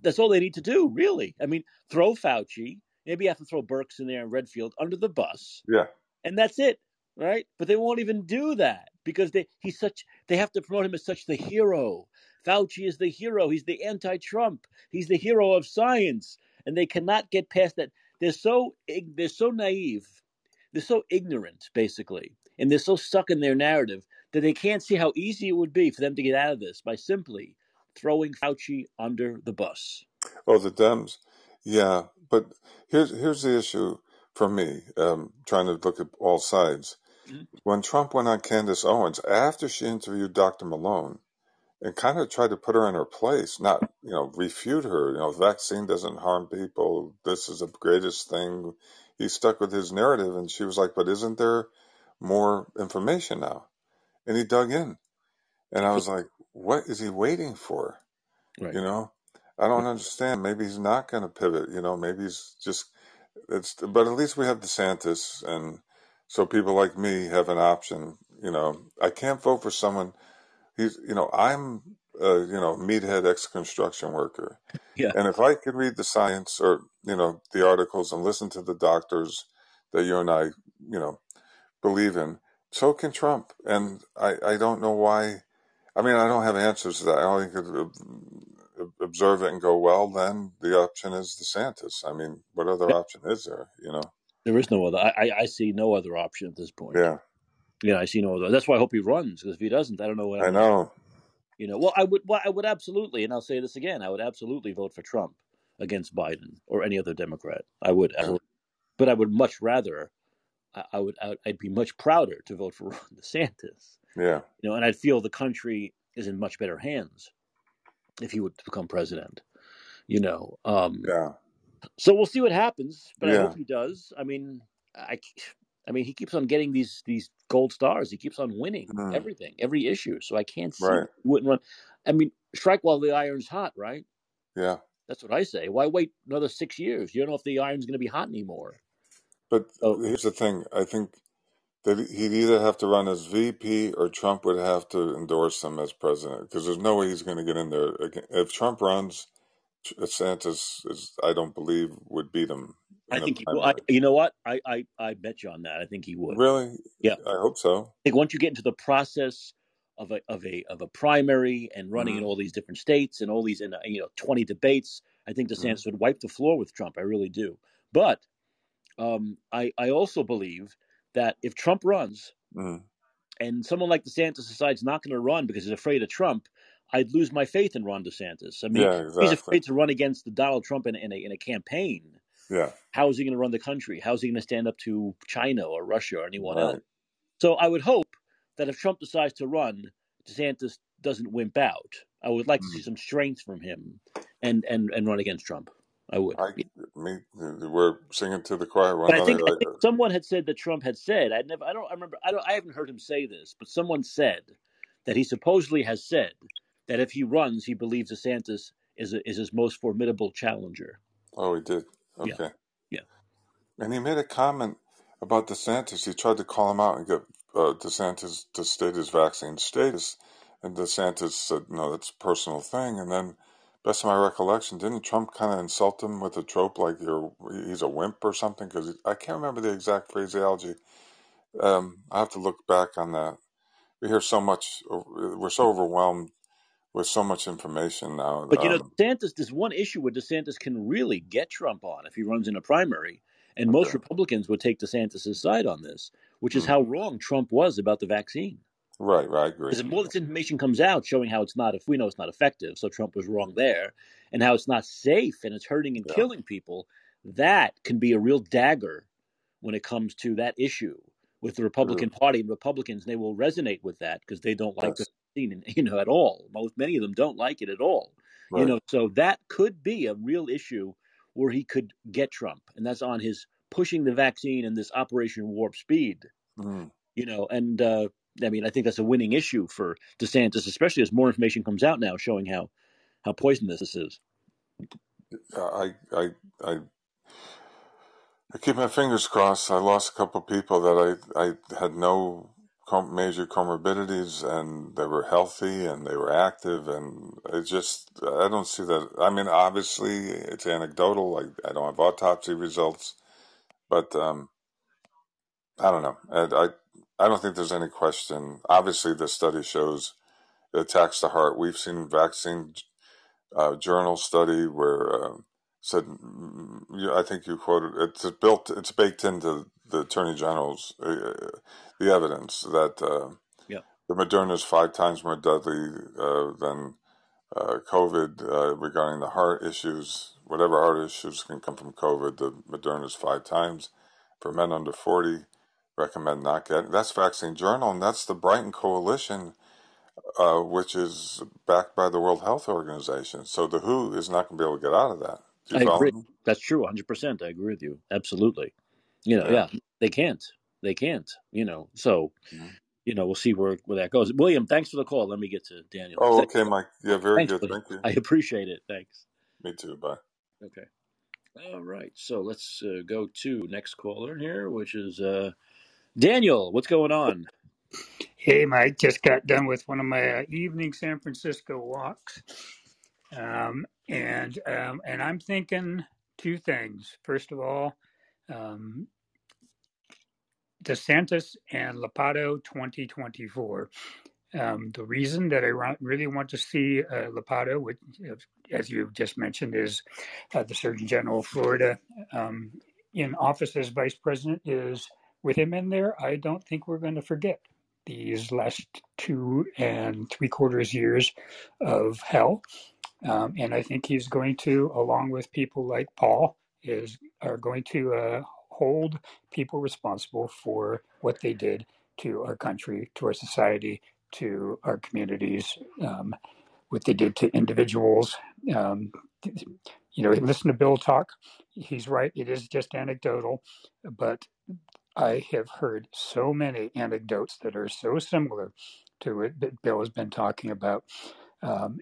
that's all they need to do, really. I mean, throw Fauci. Maybe you have to throw Birx in there and Redfield under the bus, yeah, and that's it, right? But they won't even do that because they he's such. They have to promote him as such the hero. Fauci is the hero. He's the anti-Trump. He's the hero of science, and they cannot get past that. They're so they're so naive. They're so ignorant, basically, and they're so stuck in their narrative that they can't see how easy it would be for them to get out of this by simply throwing Fauci under the bus. Oh, the Dems. Yeah, but here's here's the issue for me. Um, trying to look at all sides. Mhm. When Trump went on Candace Owens after she interviewed Dr. Malone and kind of tried to put her in her place, not you know refute her. You know, vaccine doesn't harm people. This is the greatest thing. He stuck with his narrative, and she was like, "But isn't there more information now?" And he dug in, and I was like, "What is he waiting for?" Right. You know, I don't understand. Maybe he's not going to pivot. You know, maybe he's just it's. But at least we have DeSantis, and so people like me have an option. You know, I can't vote for someone. He's. You know, I'm. Uh, you know, meathead ex construction worker, Yeah. and if I could read the science or you know the articles and listen to the doctors that you and I, you know, believe in, so can Trump. And I, I don't know why. I mean, I don't have answers to that. I only could observe it and go, well, then the option is DeSantis. I mean, what other option is there? You know? There is no other. I, I, I see no other option at this point. Yeah, Yeah, I see no other. That's why I hope he runs because if he doesn't, I don't know what I know. You know, well, I would, well, I would absolutely, and I'll say this again, I would absolutely vote for Trump against Biden or any other Democrat. I would, Yeah. absolutely. but I would much rather, I, I would, I, I'd be much prouder to vote for Ron DeSantis. Yeah, You know, and I'd feel the country is in much better hands if he would become president. You know, um, yeah, so we'll see what happens, but I hope he does. I mean, I, I mean, he keeps on getting these these gold stars. He keeps on winning Mm. everything, every issue. So I can't see Right. he wouldn't run. I mean, strike while the iron's hot, right? yeah. That's what I say. Why wait another six years? You don't know if the iron's going to be hot anymore. But So here's the thing. I think that he'd either have to run as VP or Trump would have to endorse him as president because there's no way he's going to get in there. If Trump runs, DeSantis is, I don't believe, would beat him I think he will. I, you know what? I, I I bet you on that. I think he would. Really? Yeah. I hope so. I think once you get into the process of a of a of a primary and running in Mhm. all these different states and all these and you know twenty debates, I think Mhm. DeSantis would wipe the floor with Trump. I really do. But Um, I I also believe that if Trump runs Mm. and someone like DeSantis decides not going to run because he's afraid of Trump, I'd lose my faith in Ron DeSantis. I mean, Yeah, he's afraid to run against Donald Trump in, in, a, in a campaign. Yeah, How is he going to run the country? How is he going to stand up to China or Russia or anyone else? So I would hope that if Trump decides to run, DeSantis doesn't wimp out. I would like to see Mm. some strength from him and, and, and run against Trump. I would. I, me, we're singing to the choir. But I think I think someone had said that Trump had said I never I don't I remember I don't I haven't heard him say this, but someone said that he supposedly has said that if he runs, he believes DeSantis is a, is his most formidable challenger. Oh, he did. Yeah, Okay. yeah. And he made a comment about DeSantis. He tried to call him out and get uh, DeSantis to state his vaccine status. And DeSantis said, no, that's a personal thing. And then, best of my recollection, didn't Trump kind of insult him with a trope like you're, he's a wimp or something? Because I can't remember the exact phraseology. Um, I have to look back on that. We hear so much, we're so overwhelmed with so much information now. But you know, Um, DeSantis, there's one issue where DeSantis can really get Trump on if he runs in a primary, and most okay. Republicans would take DeSantis' side on this, which is Mm. how wrong Trump was about the vaccine. Right, right, I agree. Because all this information comes out showing how it's not, if we know it's not effective, so Trump was wrong there, and how it's not safe and it's hurting and Yeah, killing people, that can be a real dagger when it comes to that issue with the true. Republican Party and Republicans. They will resonate with that because they don't like the Yes, vaccine, you know, at all. Most many of them don't like it at all, you know. So that could be a real issue where he could get Trump, and that's on his pushing the vaccine and this Operation Warp Speed Mm. you know, and uh, I mean, I think that's a winning issue for DeSantis, especially as more information comes out now showing how how poisonous this is. I, I, I, I keep my fingers crossed. I lost a couple of people that I, I had no major comorbidities and they were healthy and they were active and it just, I don't see that. I mean, obviously it's anecdotal. I, I don't have autopsy results, but, um, I don't know. And I, I don't think there's any question. Obviously the study shows it attacks the heart. We've seen vaccine uh, journal study where uh, said mm, I think you quoted it's built it's baked into the attorney general's uh, the evidence that uh, Yeah, the Moderna is five times more deadly uh, than uh, COVID uh, regarding the heart issues. Whatever heart issues can come from COVID, the Moderna is five times. For men under 40, recommend not getting. That's Vaccine Journal, and that's the Brighton Coalition uh, which is backed by the World Health Organization. So the WHO is not going to be able to get out of that. I agree. That's true, 100. percent I agree with you. Absolutely. You know, Yeah. yeah, they can't. They can't. You know, so Mhm. you know, we'll see where where that goes. William, thanks for the call. Let me get to Daniel. Oh, okay, Mike. Yeah, very Thanks, good. buddy. Thank you. I appreciate it. Thanks. Me too. Bye. Okay. All right. So let's uh, go to next caller here, which is uh, Daniel. What's going on? Hey, Mike, just got done with one of my uh, evening San Francisco walks. Um, and um, and I'm thinking two things. First of all, um, DeSantis and Ladapo 2024. Um, the reason that I really want to see uh, Ladapo, which, as you just mentioned, is uh, the Surgeon General of Florida um, in office as vice president, is with him in there. I don't think we're going to forget these last two and three quarters years of hell. Um, and I think he's going to, along with people like Paul, is are going to uh, hold people responsible for what they did to our country, to our society, to our communities, um, what they did to individuals. Um, you know, listen to Bill talk. He's right. It is just anecdotal, but I have heard so many anecdotes that are so similar to what that Bill has been talking about. Um,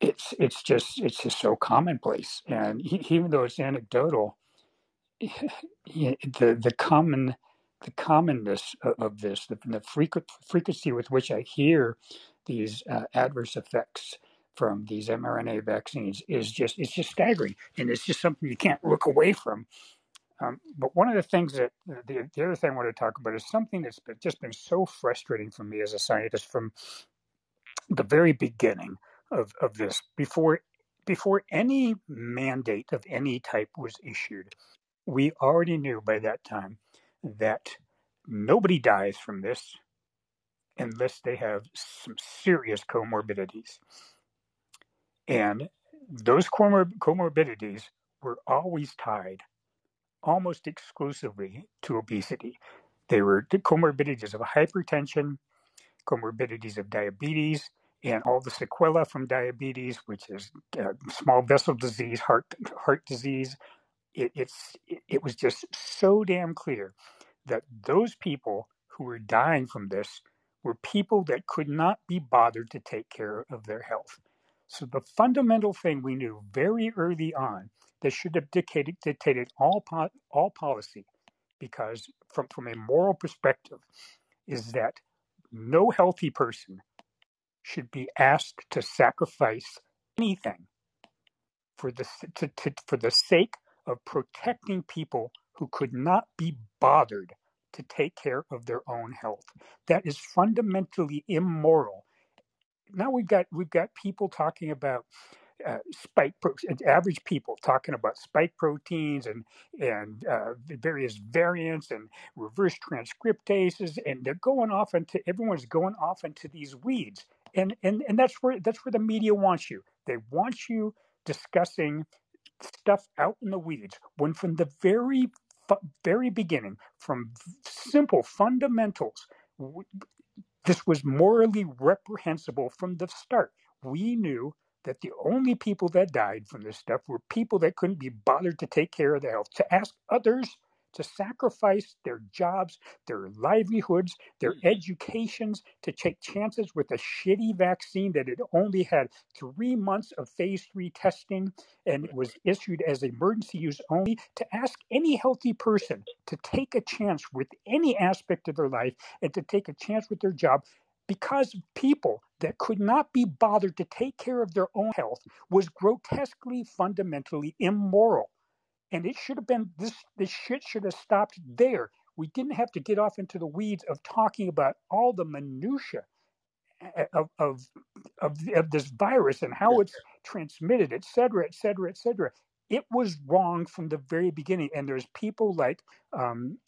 it's it's just it's just so commonplace, and he, even though it's anecdotal, the the common the commonness of, of this, the, the frequent frequency with which I hear these uh, adverse effects from these mRNA vaccines is just it's just staggering, and it's just something you can't look away from. Um, but one of the things that the, the other thing I want to talk about is something that's been, just been so frustrating for me as a scientist from the very beginning of, of this, before before any mandate of any type was issued we already knew by that time that nobody dies from this unless they have some serious comorbidities. And those comor- comorbidities were always tied almost exclusively to obesity. They were comorbidities of hypertension, comorbidities of diabetes, and all the sequela from diabetes, which is uh, small vessel disease, heart heart disease. It, it's it, it was just so damn clear that those people who were dying from this were people that could not be bothered to take care of their health. So the fundamental thing we knew very early on that should have dictated, dictated all po- all policy, because from from a moral perspective, is that no healthy person should be asked to sacrifice anything for the to, to, for the sake of protecting people who could not be bothered to take care of their own health. That is fundamentally immoral. Now we've got we've got people talking about uh, spike pro- average people talking about spike proteins and and uh, various variants and reverse transcriptases and they're going off into everyone's going off into these weeds and and and that's where that's where the media wants you. They want you discussing stuff out in the weeds when from the very very beginning from simple fundamentals this was morally reprehensible from the start. We knew that the only people that died from this stuff were people that couldn't be bothered to take care of their health, to ask others to sacrifice their jobs, their livelihoods, their mm. educations to take chances with a shitty vaccine that had only had three months of phase three testing and it was issued as emergency use only, to ask any healthy person to take a chance with any aspect of their life and to take a chance with their job because people that could not be bothered to take care of their own health was grotesquely fundamentally immoral. And it should have been this this shit should have stopped there. We didn't have to get off into the weeds of talking about all the minutia of of of, of this virus and how it's transmitted et cetera et cetera et cetera. It was wrong from the very beginning. And there's people like um,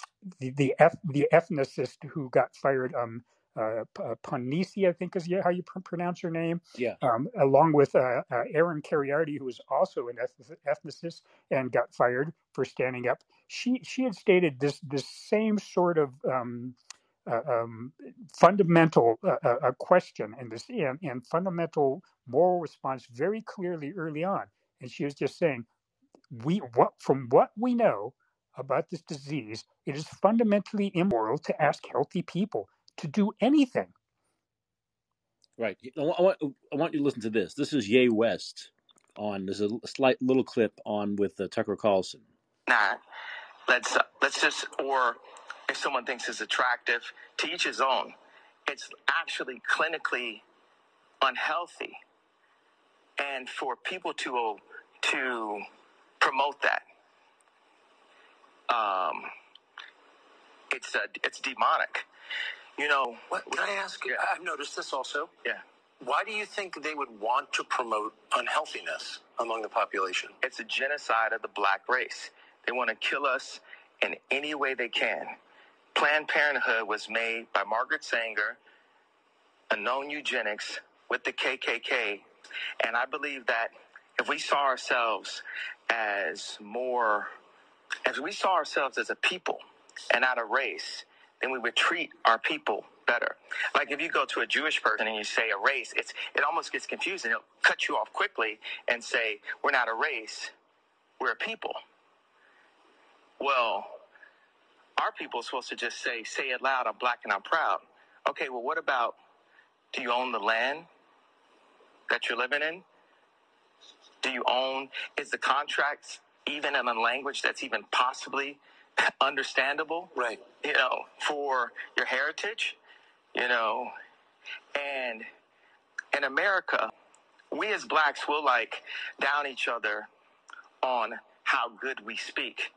the the, the ethnicist who got fired um, uh, uh I think is how you pr- pronounce her name. Yeah. Um, along with uh, uh, Aaron Kheriaty, who was also an ethnicist and got fired for standing up. She she had stated this this same sort of um, uh, um, fundamental uh, uh, question and this and, and fundamental moral response very clearly early on, and she was just saying, we what from what we know about this disease, it is fundamentally immoral to ask healthy people to do anything. Right. I want, I want you to listen to this. This is Ye West on. There's a slight little clip on with uh, Tucker Carlson. Nah, let's uh, let's just or if someone thinks it's attractive, to each his own. It's actually clinically unhealthy, and for people to to promote that, um, it's uh, it's demonic. You know, what, can I ask? Yeah. I've noticed this also. Yeah. Why do you think they would want to promote unhealthiness among the population? It's a genocide of the black race. They want to kill us in any way they can. Planned Parenthood was made by Margaret Sanger, a known eugenics with the KKK. And I believe that if we saw ourselves as more, as we saw ourselves as a people and not a race, then we would treat our people better. Like if you go to a Jewish person and you say a race, it's it almost gets confusing. It'll cut you off quickly and say, We're not a race, we're a people. Well, our people are supposed to just say, say it loud, I'm black and I'm proud. Okay, well what about do you own the land that you're living in? Do you own is the contract even in a language that's even possibly understandable, right? You know, for your heritage, you know, and in America, we as blacks will like down each other on how good we speak,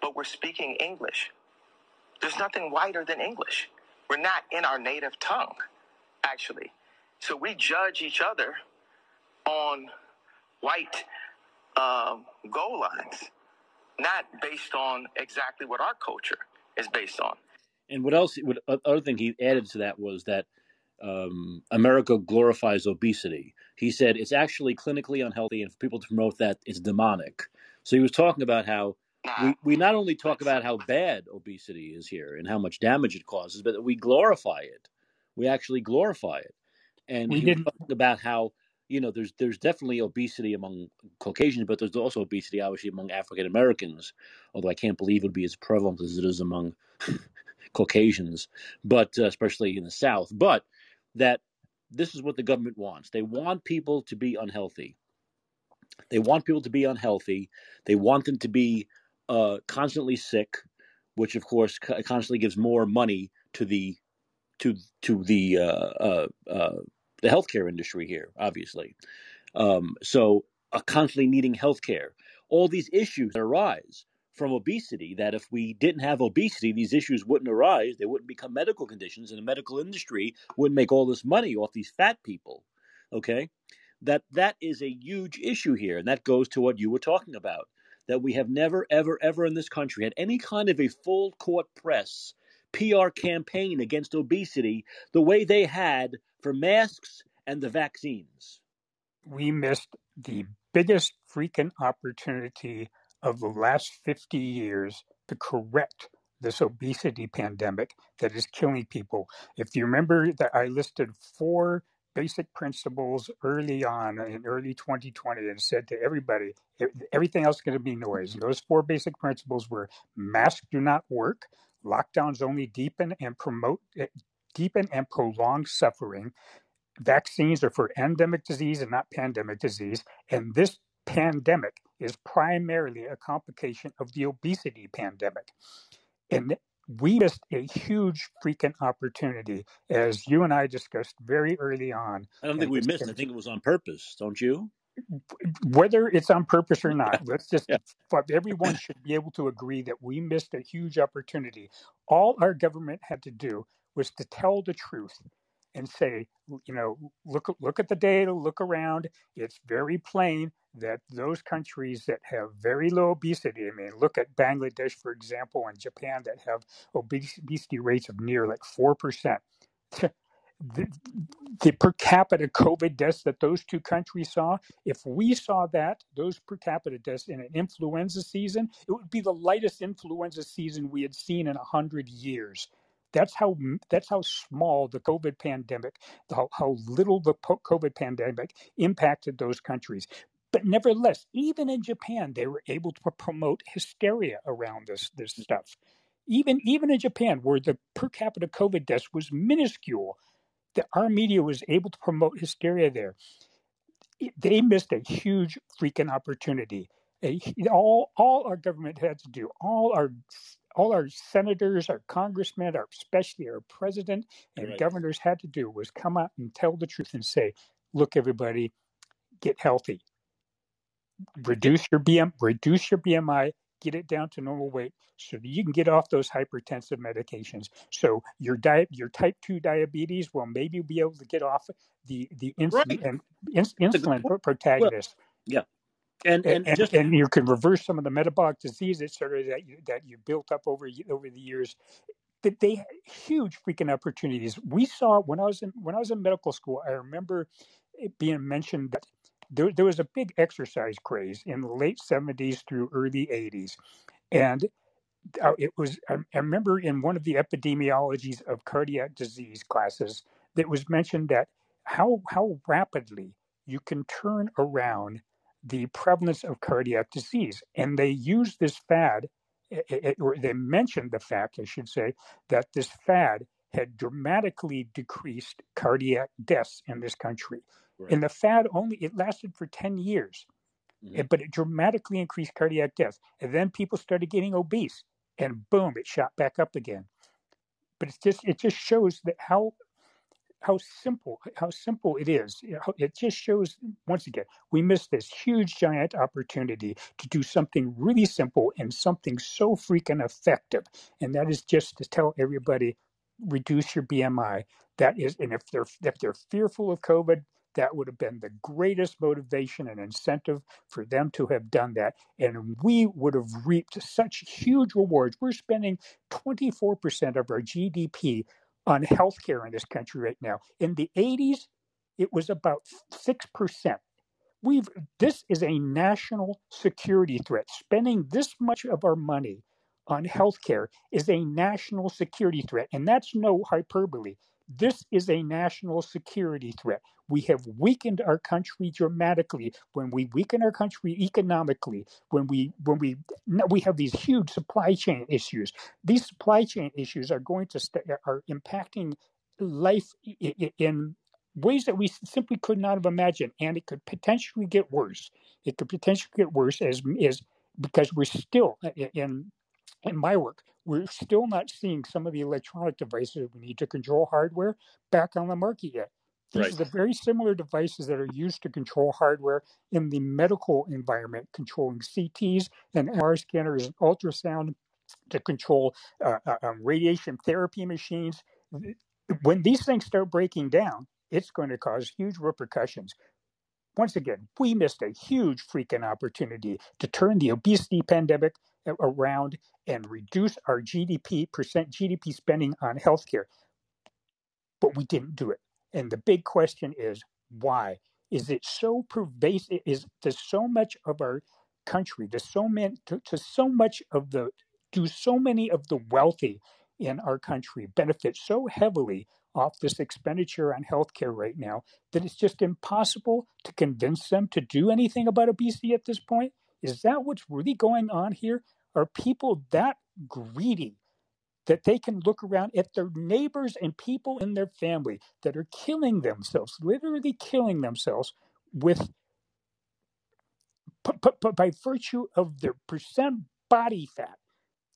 but we're speaking English. There's nothing whiter than English. We're not in our native tongue, actually. So we judge each other on white um, goal lines not based on exactly what our culture is based on. And what else? What other thing he added to that was that um, America glorifies obesity. He said it's actually clinically unhealthy, and for people to promote that, it's demonic. So he was talking about how we, we not only talk about how bad obesity is here and how much damage it causes, but that we glorify it. We actually glorify it. And We he was didn't. talking about how you know there's there's definitely obesity among Caucasians, but there's also obesity obviously among African Americans. Although I can't believe it would be as prevalent as it is among Caucasians, but uh, especially in the South. But that this is what the government wants. They want people to be unhealthy. They want people to be unhealthy. They want them to be uh, constantly sick, which of course co- constantly gives more money to the to to the uh, uh, uh, the healthcare industry here, obviously. Um, so, uh, constantly needing healthcare. All these issues that arise from obesity. That if we didn't have obesity, these issues wouldn't arise. They wouldn't become medical conditions, and the medical industry wouldn't make all this money off these fat people. Okay, that that is a huge issue here, and that goes to what you were talking about. That we have never, ever, ever in this country had any kind of a full court press PR campaign against obesity the way they had for masks and the vaccines. we missed the biggest freaking opportunity of the last 50 years to correct this obesity pandemic that is killing people. If you remember that I listed four basic principles early on in early 2020 and said to everybody, "E- everything else is going to be noise. And those four basic principles were masks do not work, lockdowns only deepen and promote eh, deepen and prolong suffering vaccines are for endemic disease and not pandemic disease. And this pandemic is primarily a complication of the obesity pandemic. And we missed a huge freaking opportunity, as you and I discussed very early on. I don't think we missed. I think it was on purpose. Don't you? whether it's on purpose or not, let's just, Yeah. everyone should be able to agree that we missed a huge opportunity. All our government had to do was to tell the truth and say, you know, look look at the data, look around. It's very plain that those countries that have very low obesity, I mean, look at Bangladesh, for example, and Japan that have obesity rates of near like four percent. The, the per capita COVID deaths that those two countries saw, if we saw that, those per capita deaths in an influenza season, it would be the lightest influenza season we had seen in a hundred years. That's how that's how small the COVID pandemic, how, how little the COVID pandemic impacted those countries. But nevertheless, even in Japan, they were able to promote hysteria around this this mm. stuff. Even even in Japan, where the per capita COVID deaths was minuscule, that our media was able to promote hysteria there. They missed a huge freaking opportunity. A, all all our government had to do, all our all our senators, our congressmen, our especially our president and Right. governors had to do was come out and tell the truth and say, "Look, everybody, get healthy, reduce your BM, reduce your BMI, get it down to normal weight, so that you can get off those hypertensive medications. So your diet, your type two diabetes, will maybe be able to get off the the insulin Right. and ins, That's a good insulin point. pro- Well, yeah. And and, and just and you can reverse some of the metabolic diseases sort of that you, that you built up over over the years. That they had huge freaking opportunities. We saw when I was in when I was in medical school. I remember it being mentioned that there, there was a big exercise craze in the late seventies through early eighties, and uh, it was I, I remember in one of the epidemiologies of cardiac disease classes that was mentioned that how how rapidly you can turn around the prevalence of cardiac disease and they used this fad eh, eh, eh, or they mentioned the fact I should say that this fad had dramatically decreased cardiac deaths in this country right. and the fad only it lasted for 10 years hmm it- but it dramatically increased cardiac deaths. And then people started getting obese, and boom, it shot back up again. But it's just it just shows that how how simple how simple it is. It just shows once again we missed this huge giant opportunity to do something really simple and something so freaking effective, and that is just to tell everybody reduce your BMI. That is, and if they're if they're fearful of COVID, that would have been the greatest motivation and incentive for them to have done that. And we would have reaped such huge rewards. We're spending 24% of our GDP on healthcare in this country right now. In the 80s, it was about 6%. We've this is a national security threat. Spending this much of our money on healthcare is a national security threat, and that's no hyperbole. This is a national security threat. We have weakened our country dramatically. When we weaken our country economically, when we when we we have these huge supply chain issues. These supply chain issues are going to st- are impacting life in ways that we simply could not have imagined, and it could potentially get worse. It could potentially get worse as as because we're still in in my work, we're still not seeing some of the electronic devices we need to control hardware back on the market yet. These right. are the very similar devices that are used to control hardware in the medical environment, controlling CTs and MR scanners and ultrasound to control uh, uh, um, radiation therapy machines. When these things start breaking down, it's going to cause huge repercussions. Once again, we missed a huge freaking opportunity to turn the obesity pandemic around and reduce our GDP percent GDP spending on healthcare. But we didn't do it. And the big question is why? Is it so pervasive? Is does so much of our country, does so many to, to so much of the do so many of the wealthy in our country benefit so heavily off this expenditure on healthcare right now that it's just impossible to convince them to do anything about obesity at this point? Is that what's really going on here? Are people that greedy that they can look around at their neighbors and people in their family that are killing themselves, literally killing themselves with by virtue of their percent body fat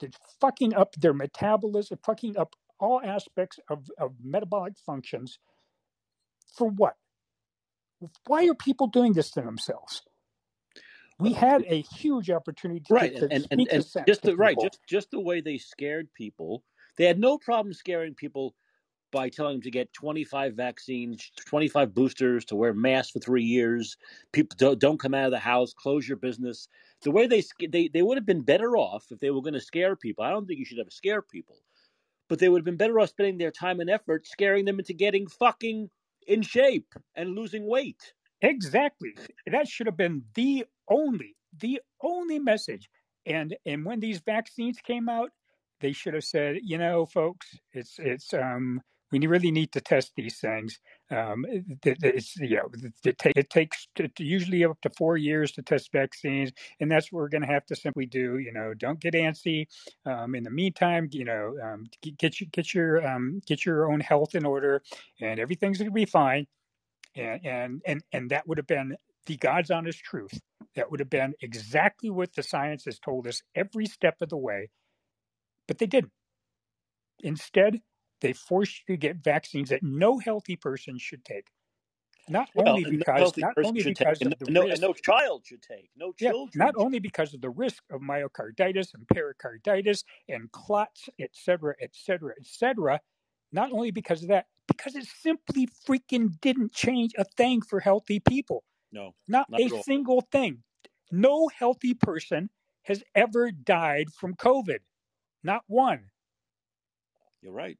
that's fucking up their metabolism, fucking up all aspects of, of metabolic functions. For what? Why are people doing this to themselves? We uh, had a huge opportunity to, right, to and, and, and just the right, just just the way they scared people. They had no problem scaring people by telling them to get 25 vaccines, 25 boosters, to wear masks for three years. People don't, don't come out of the house, close your business. The way they they they would have been better off if they were going to scare people. I don't think you should ever scare people, but they would have been better off spending their time and effort scaring them into getting fucking in shape and losing weight. Exactly. That should have been the only, the only message. And and when these vaccines came out, they should have said, you know, folks, it's it's um we really need to test these things. Um, it's you know it, it takes usually up to four years to test vaccines, and that's what we're going to have to simply do. You know, don't get antsy. Um, in the meantime, you know, um, get, you, get your um, get your own health in order, and everything's going to be fine. And, and and and that would have been the God's honest truth. That would have been exactly what the science has told us every step of the way, but they didn't. Instead, they force you to get vaccines that no healthy person should take. Not well, only because, no not only because take, of the no, risk, no child should take, no children. Yeah, not only because of the risk of myocarditis and pericarditis and clots, et cetera, et cetera, et cetera. Not only because of that, because it simply freaking didn't change a thing for healthy people. No, not, not a single thing. No healthy person has ever died from COVID. Not one. You're right.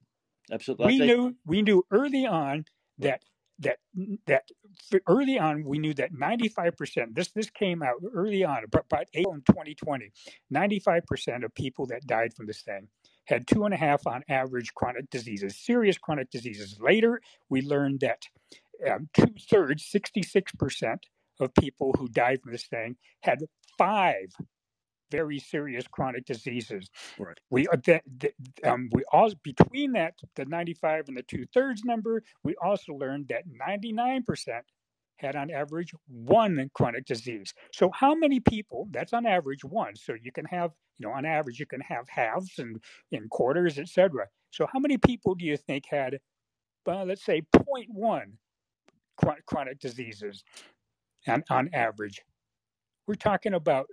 Absolutely. We knew we knew early on that that that early on we knew that 95% this this came out early on about, about April in 2020 95% of people that died from this thing had two and a half on average chronic diseases serious chronic diseases later we learned that um, two thirds, 66% of people who died from this thing had five very serious chronic diseases. Right. We uh, that, um, we all between that the 95 and the two thirds number, we also learned that 99 percent had on average one chronic disease. So how many people? That's on average one. So you can have you know on average you can have halves and in quarters, etc. So how many people do you think had? Well, let's say 0.1 chronic diseases on, on average. We're talking about,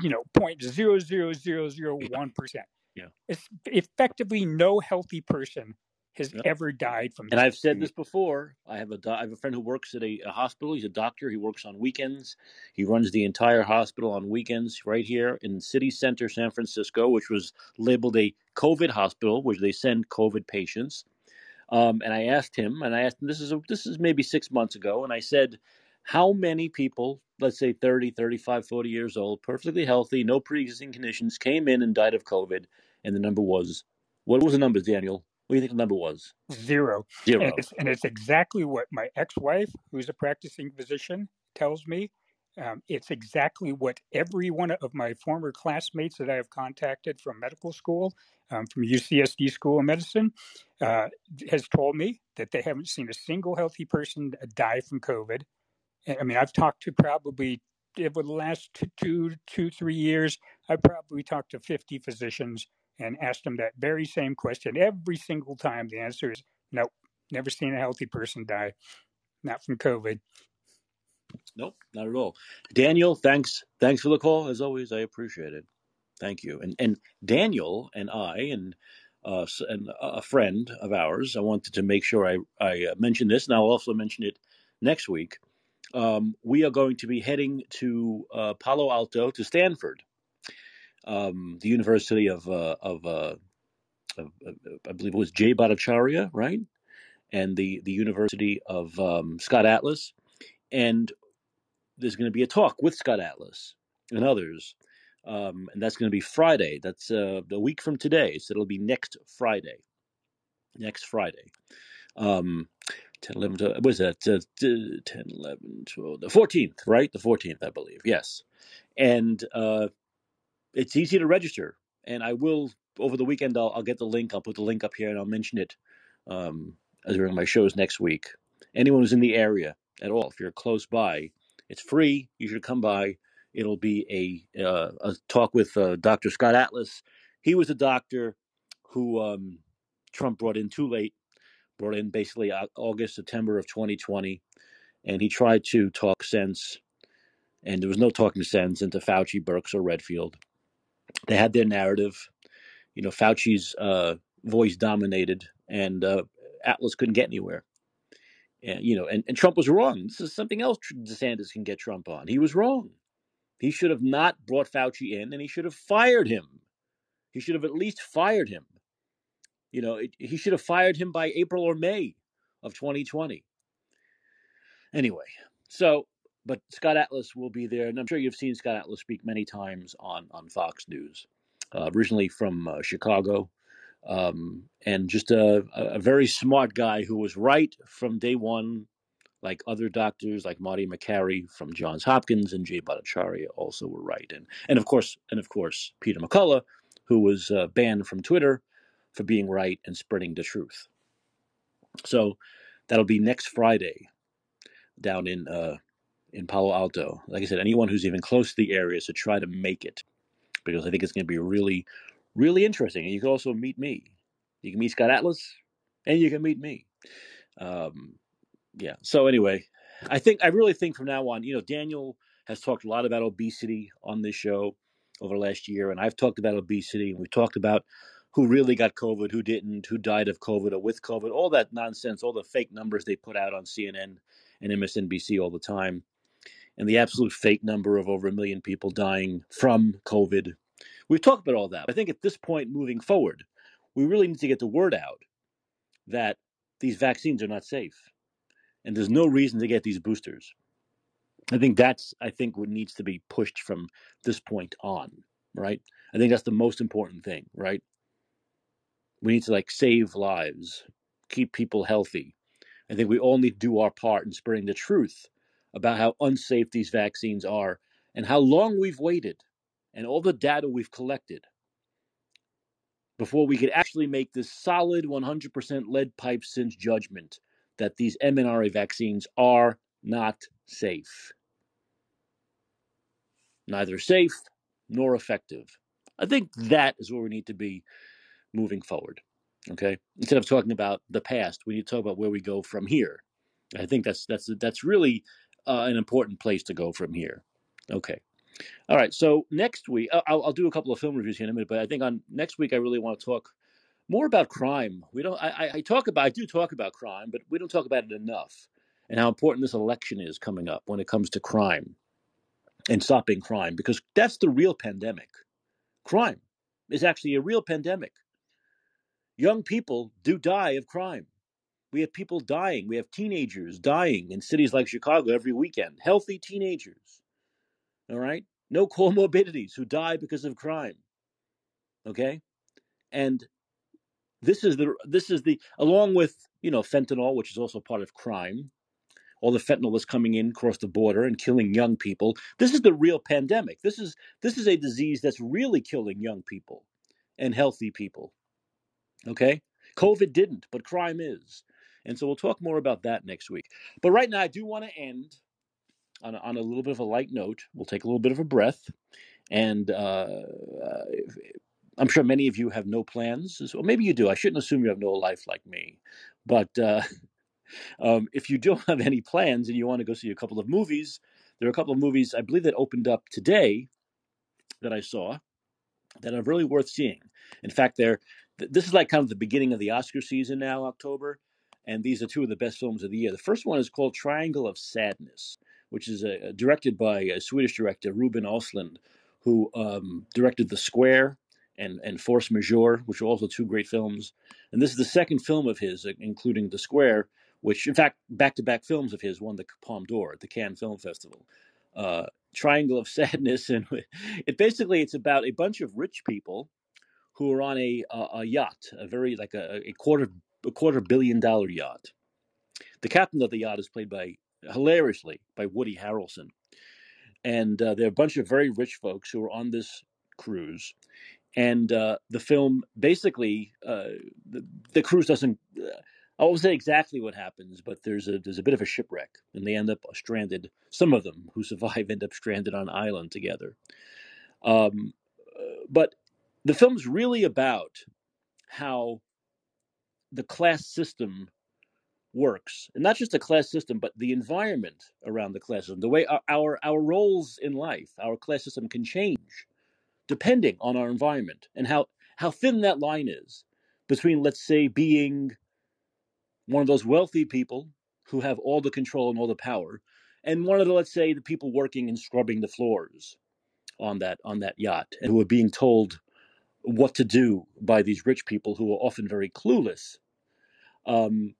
you know, 0.00001%. Yeah. It's effectively no healthy person has ever died from And I've said this before. I have a do- I have a friend who works at a, a hospital. He's a doctor. He works on weekends. He runs the entire hospital on weekends right here in city center San Francisco, which was labeled a COVID hospital, which they send COVID patients. Um, and I asked him, and I asked him, this is a, this is maybe six months ago, and I said, how many people, let's say 30, 35, 40 years old, perfectly healthy, no pre-existing conditions, came in and died of COVID? And the number was, what was the number, Daniel? What do you think the number was? zero. And Zero. it's, and it's exactly what my ex wife, who's a practicing physician, tells me. Um, it's exactly what every one of my former classmates that I have contacted from medical school, um, from UCSD School of Medicine, uh, has told me that they haven't seen a single healthy person die from COVID. I mean, I've talked to probably over the last two, two, three years, I've probably talked to 50 physicians and asked them that very same question. Every single time, the answer is nope, never seen a healthy person die, not from COVID. Nope, not at all. Daniel, thanks, thanks for the call. As always, I appreciate it. Thank you. And and Daniel and I and uh, and a friend of ours, I wanted to make sure I I mentioned this, and I'll also mention it next week. Um, we are going to be heading to uh, Palo Alto to Stanford, um, the University of uh, of, uh, of, I believe it was Jay Bhattacharya, right? And the the University of um, Scott Atlas, and there's going to be a talk with Scott Atlas and others. Um, and that's going to be Friday. That's uh, a week from today. So it'll be next Friday. Next Friday. Um, 10, 11, 12, what is that? Uh, 10, 11, 12, the 14th, right? The 14th, I believe. Yes. And uh, it's easy to register. And I will, over the weekend, I'll, I'll get the link. I'll put the link up here and I'll mention it um, during my shows next week. Anyone who's in the area at all, if you're close by, it's free. You should come by. It'll be a, uh, a talk with uh, Dr. Scott Atlas. He was a doctor who um, Trump brought in too late, brought in basically August, September of 2020. And he tried to talk sense, and there was no talking sense into Fauci, Birx, or Redfield. They had their narrative you know, Fauci's uh, voice dominated, and uh, Atlas couldn't get anywhere. And you know, and, and Trump was wrong. This is something else DeSantis can get Trump on. He was wrong. He should have not brought Fauci in, and he should have fired him. He should have at least fired him. You know, it, he should have fired him by April or May of 2020. Anyway, so but Scott Atlas will be there, and I'm sure you've seen Scott Atlas speak many times on on Fox News. Uh, originally from uh, Chicago, um, and just a, a very smart guy who was right from day one, like other doctors like Marty Makary from Johns Hopkins and Jay Bhattacharya also were right, and and of course and of course Peter McCullough, who was uh, banned from Twitter for being right and spreading the truth. So that'll be next Friday down in uh, in Palo Alto. Like I said, anyone who's even close to the area should try to make it because I think it's going to be really, really interesting. And you can also meet me. You can meet Scott Atlas, and you can meet me. Um, yeah. So anyway, I think I really think from now on, you know, Daniel has talked a lot about obesity on this show over the last year, and I've talked about obesity, and we've talked about who really got COVID, who didn't, who died of COVID or with COVID, all that nonsense, all the fake numbers they put out on CNN and MSNBC all the time, and the absolute fake number of over a million people dying from COVID. We've talked about all that. I think at this point, moving forward, we really need to get the word out that these vaccines are not safe and there's no reason to get these boosters. I think that's I think what needs to be pushed from this point on, right? I think that's the most important thing, right? We need to like save lives, keep people healthy. I think we all need to do our part in spreading the truth about how unsafe these vaccines are and how long we've waited and all the data we've collected before we could actually make this solid 100% lead pipe since judgment that these mRNA vaccines are not safe. Neither safe nor effective. I think that is where we need to be moving forward. Okay, instead of talking about the past, we need to talk about where we go from here. I think that's that's that's really uh, an important place to go from here. Okay, all right. So next week, I'll, I'll do a couple of film reviews here in a minute, but I think on next week I really want to talk more about crime. We don't. I, I talk about. I do talk about crime, but we don't talk about it enough, and how important this election is coming up when it comes to crime and stopping crime, because that's the real pandemic. Crime is actually a real pandemic. Young people do die of crime. We have people dying. We have teenagers dying in cities like Chicago every weekend. Healthy teenagers. All right, no comorbidities who die because of crime. Okay, and this is the this is the along with you know fentanyl, which is also part of crime. All the fentanyl is coming in across the border and killing young people. This is the real pandemic. This is this is a disease that's really killing young people and healthy people. Okay, COVID didn't, but crime is, and so we'll talk more about that next week. But right now, I do want to end on a, on a little bit of a light note. We'll take a little bit of a breath, and uh, uh, I'm sure many of you have no plans. So maybe you do. I shouldn't assume you have no life like me. But uh, um, if you don't have any plans and you want to go see a couple of movies, there are a couple of movies I believe that opened up today that I saw that are really worth seeing. In fact, they're th- this is like kind of the beginning of the Oscar season now, October, and these are two of the best films of the year. The first one is called Triangle of Sadness, which is uh, directed by a Swedish director, Ruben Östlund, who um, directed The Square and and Force Majeure, which are also two great films. And this is the second film of his, uh, including The Square, which in fact back-to-back films of his won the Palme d'Or at the Cannes Film Festival. Uh, Triangle of Sadness, and it basically it's about a bunch of rich people who are on a a, a yacht, a very like a, a quarter a quarter billion dollar yacht. The captain of the yacht is played by hilariously by Woody Harrelson, and uh, there are a bunch of very rich folks who are on this cruise. And uh, the film basically uh, the, the cruise doesn't. Uh, I won't say exactly what happens, but there's a there's a bit of a shipwreck, and they end up stranded. Some of them who survive end up stranded on an island together. Um, uh, but the film's really about how the class system works and not just the class system but the environment around the class system the way our, our our roles in life our class system can change depending on our environment and how how thin that line is between let's say being one of those wealthy people who have all the control and all the power and one of the let's say the people working and scrubbing the floors on that on that yacht and who are being told what to do by these rich people who are often very clueless. Um,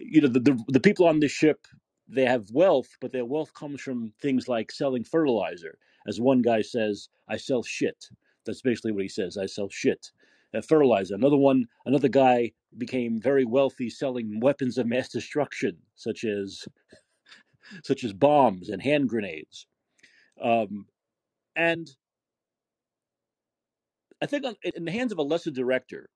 you know the, the the people on this ship they have wealth but their wealth comes from things like selling fertilizer. As one guy says i sell shit. That's basically what he says i sell shit. Uh, fertilizer. Another one another guy became very wealthy selling weapons of mass destruction such as such as bombs and hand grenades. Um, and i think in the hands of a lesser director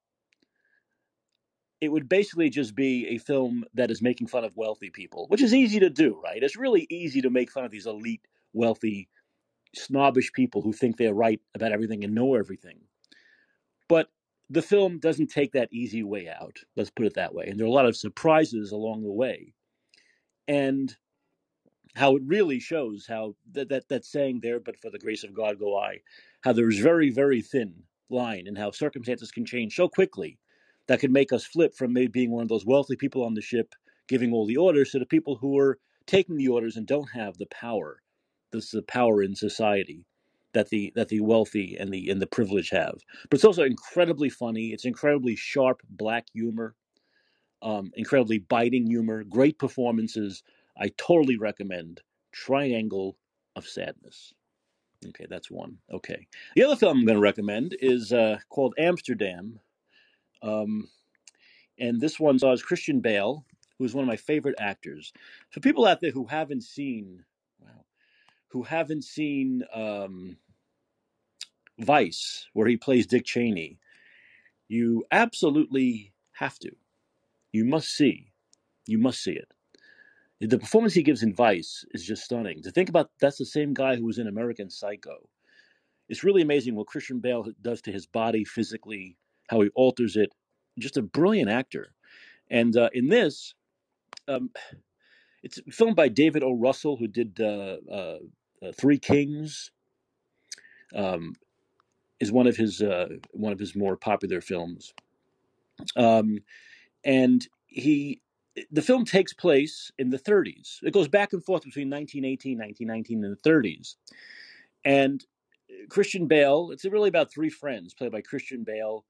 it would basically just be a film that is making fun of wealthy people, which is easy to do, right? It's really easy to make fun of these elite, wealthy, snobbish people who think they're right about everything and know everything. But the film doesn't take that easy way out, let's put it that way. And there are a lot of surprises along the way. And how it really shows how that, that that saying there, but for the grace of God go I, how there's very, very thin line and how circumstances can change so quickly that could make us flip from maybe being one of those wealthy people on the ship giving all the orders to the people who are taking the orders and don't have the power. This is the power in society that the that the wealthy and the and the privileged have. But it's also incredibly funny. It's incredibly sharp black humor um, incredibly biting humor, great performances. I totally recommend Triangle of Sadness. Okay, that's one. Okay. The other film I'm going to recommend is uh, called Amsterdam. Um, and this one stars Christian Bale, who is one of my favorite actors. For people out there who haven't seen, wow, who haven't seen um, Vice, where he plays Dick Cheney, you absolutely have to. You must see. You must see it. The performance he gives in Vice is just stunning. To think about that's the same guy who was in American Psycho. It's really amazing what Christian Bale does to his body physically, how he alters it. Just a brilliant actor. And uh, in this, um, it's filmed by David O. Russell, who did uh, uh, uh, Three Kings. Um, is one of his uh, one of his more popular films. Um, and he, the film takes place in the 30s. It goes back and forth between 1918, 1919, and the 30s. And Christian Bale, it's really about three friends played by Christian Bale,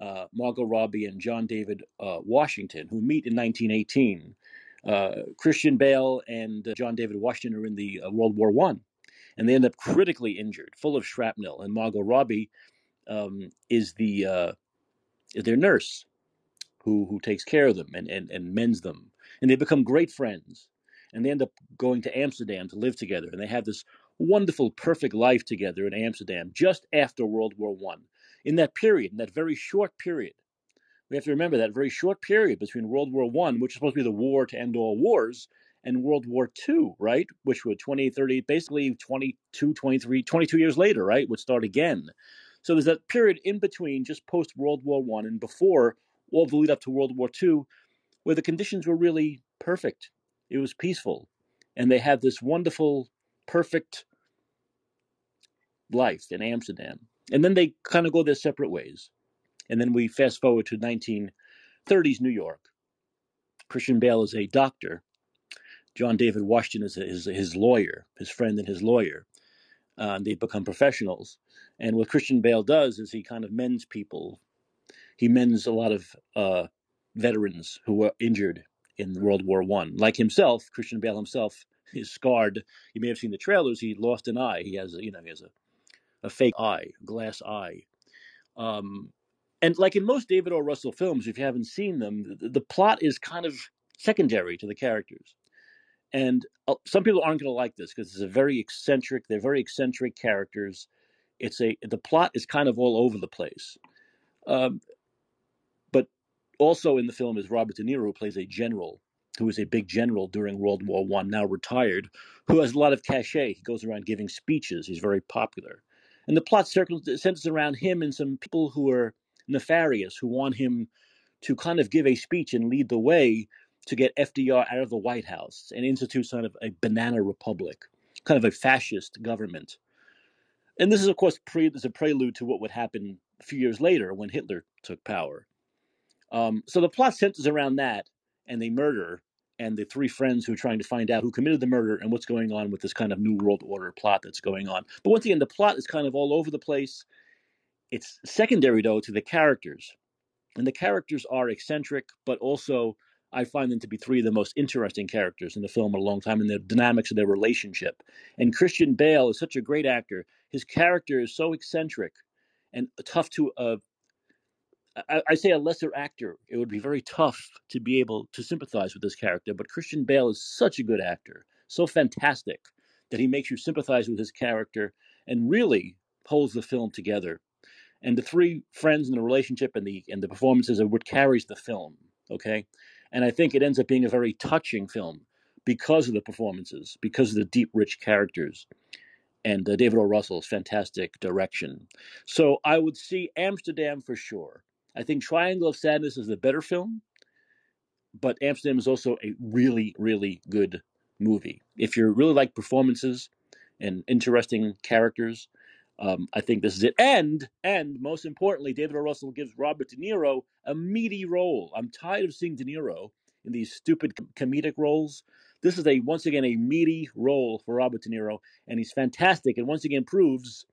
uh, Margot Robbie, and John David uh, Washington, who meet in 1918. Uh, Christian Bale and uh, John David Washington are in the uh, World War One, and they end up critically injured, full of shrapnel. And Margot Robbie um, is the uh, is their nurse, who who takes care of them and, and, and mends them. And they become great friends. And they end up going to Amsterdam to live together. And they have this wonderful, perfect life together in Amsterdam just after World War One. In that period, in that very short period, we have to remember that very short period between World War One, which is supposed to be the war to end all wars, and World War Two, right? Which would 20, 30, basically 22, 23, 22 years later, right? Would start again. So there's that period in between, just post World War One and before all the lead up to World War II, where the conditions were really perfect. It was peaceful, and they had this wonderful, perfect life in Amsterdam. And then they kind of go their separate ways. And then we fast forward to 1930s New York. Christian Bale is a doctor. John David Washington is his, his lawyer, his friend and his lawyer. Uh, they become professionals. And what Christian Bale does is he kind of mends people. He mends a lot of uh, veterans who were injured in World War One. Like himself, Christian Bale himself is scarred. You may have seen the trailers. He lost an eye. He has, a, you know, he has a, a fake eye, glass eye. Um, and like in most David O. Russell films, if you haven't seen them, the, the plot is kind of secondary to the characters. And uh, some people aren't going to like this because it's a very eccentric. They're very eccentric characters. It's a the plot is kind of all over the place. Um, also in the film is Robert De Niro, who plays a general who was a big general during World War One, now retired, who has a lot of cachet. He goes around giving speeches. He's very popular, and the plot circles centers around him and some people who are nefarious, who want him to kind of give a speech and lead the way to get FDR out of the White House and institute sort of a banana republic, kind of a fascist government. And this is, of course, pre, is a prelude to what would happen a few years later when Hitler took power. Um, so the plot centers around that and the murder and the three friends who are trying to find out who committed the murder and what's going on with this kind of new world order plot that's going on. But once again, the plot is kind of all over the place. It's secondary, though, to the characters. And the characters are eccentric, but also I find them to be three of the most interesting characters in the film in a long time and the dynamics of their relationship. And Christian Bale is such a great actor. His character is so eccentric and tough to uh, I, I say a lesser actor, it would be very tough to be able to sympathize with this character. But Christian Bale is such a good actor, so fantastic that he makes you sympathize with his character and really holds the film together. And the three friends and the relationship and the and the performances are what carries the film. Okay, and I think it ends up being a very touching film because of the performances, because of the deep, rich characters and uh, David O. Russell's fantastic direction. So I would see Amsterdam for sure. I think Triangle of Sadness is the better film, but Amsterdam is also a really, really good movie. If you really like performances and interesting characters, um, I think this is it. And and most importantly, David O. Russell gives Robert De Niro a meaty role. I'm tired of seeing De Niro in these stupid com- comedic roles. This is a once again a meaty role for Robert De Niro, and he's fantastic. And once again proves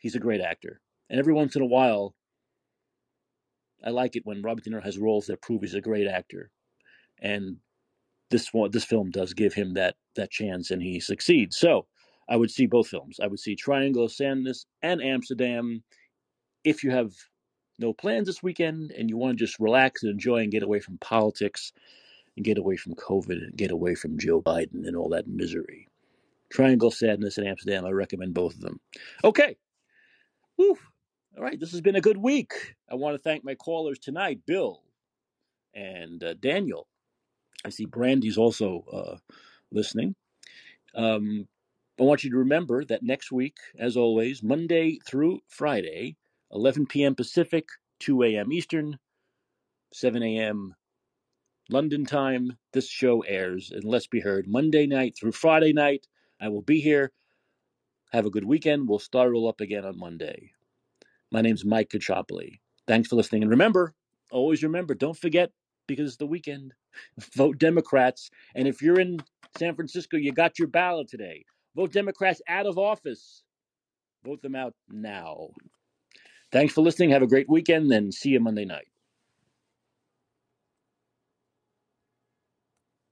he's a great actor. And every once in a while, I like it when Robert De Niro has roles that prove he's a great actor, and this one, this film does give him that that chance, and he succeeds. So I would see both films. I would see Triangle of Sadness and Amsterdam. If you have no plans this weekend and you want to just relax and enjoy and get away from politics and get away from COVID and get away from Joe Biden and all that misery. Triangle of Sadness and Amsterdam, I recommend both of them. Okay. Whew. All right, this has been a good week. I want to thank my callers tonight, Bill and uh, Daniel. I see Brandy's also uh, listening. Um, I want you to remember that next week, as always, Monday through Friday, 11 p.m. Pacific, 2 a.m. Eastern, 7 a.m. London time, this show airs and Let's Be Heard Monday night through Friday night. I will be here. Have a good weekend. We'll start it all up again on Monday. My name's Mike Caccioppoli. Thanks for listening. And remember, always remember don't forget because it's the weekend. Vote democrats. And if you're in san francisco you got your ballot today. Vote democrats out of office. Vote them out now. Thanks for listening. Have a great weekend and see you monday night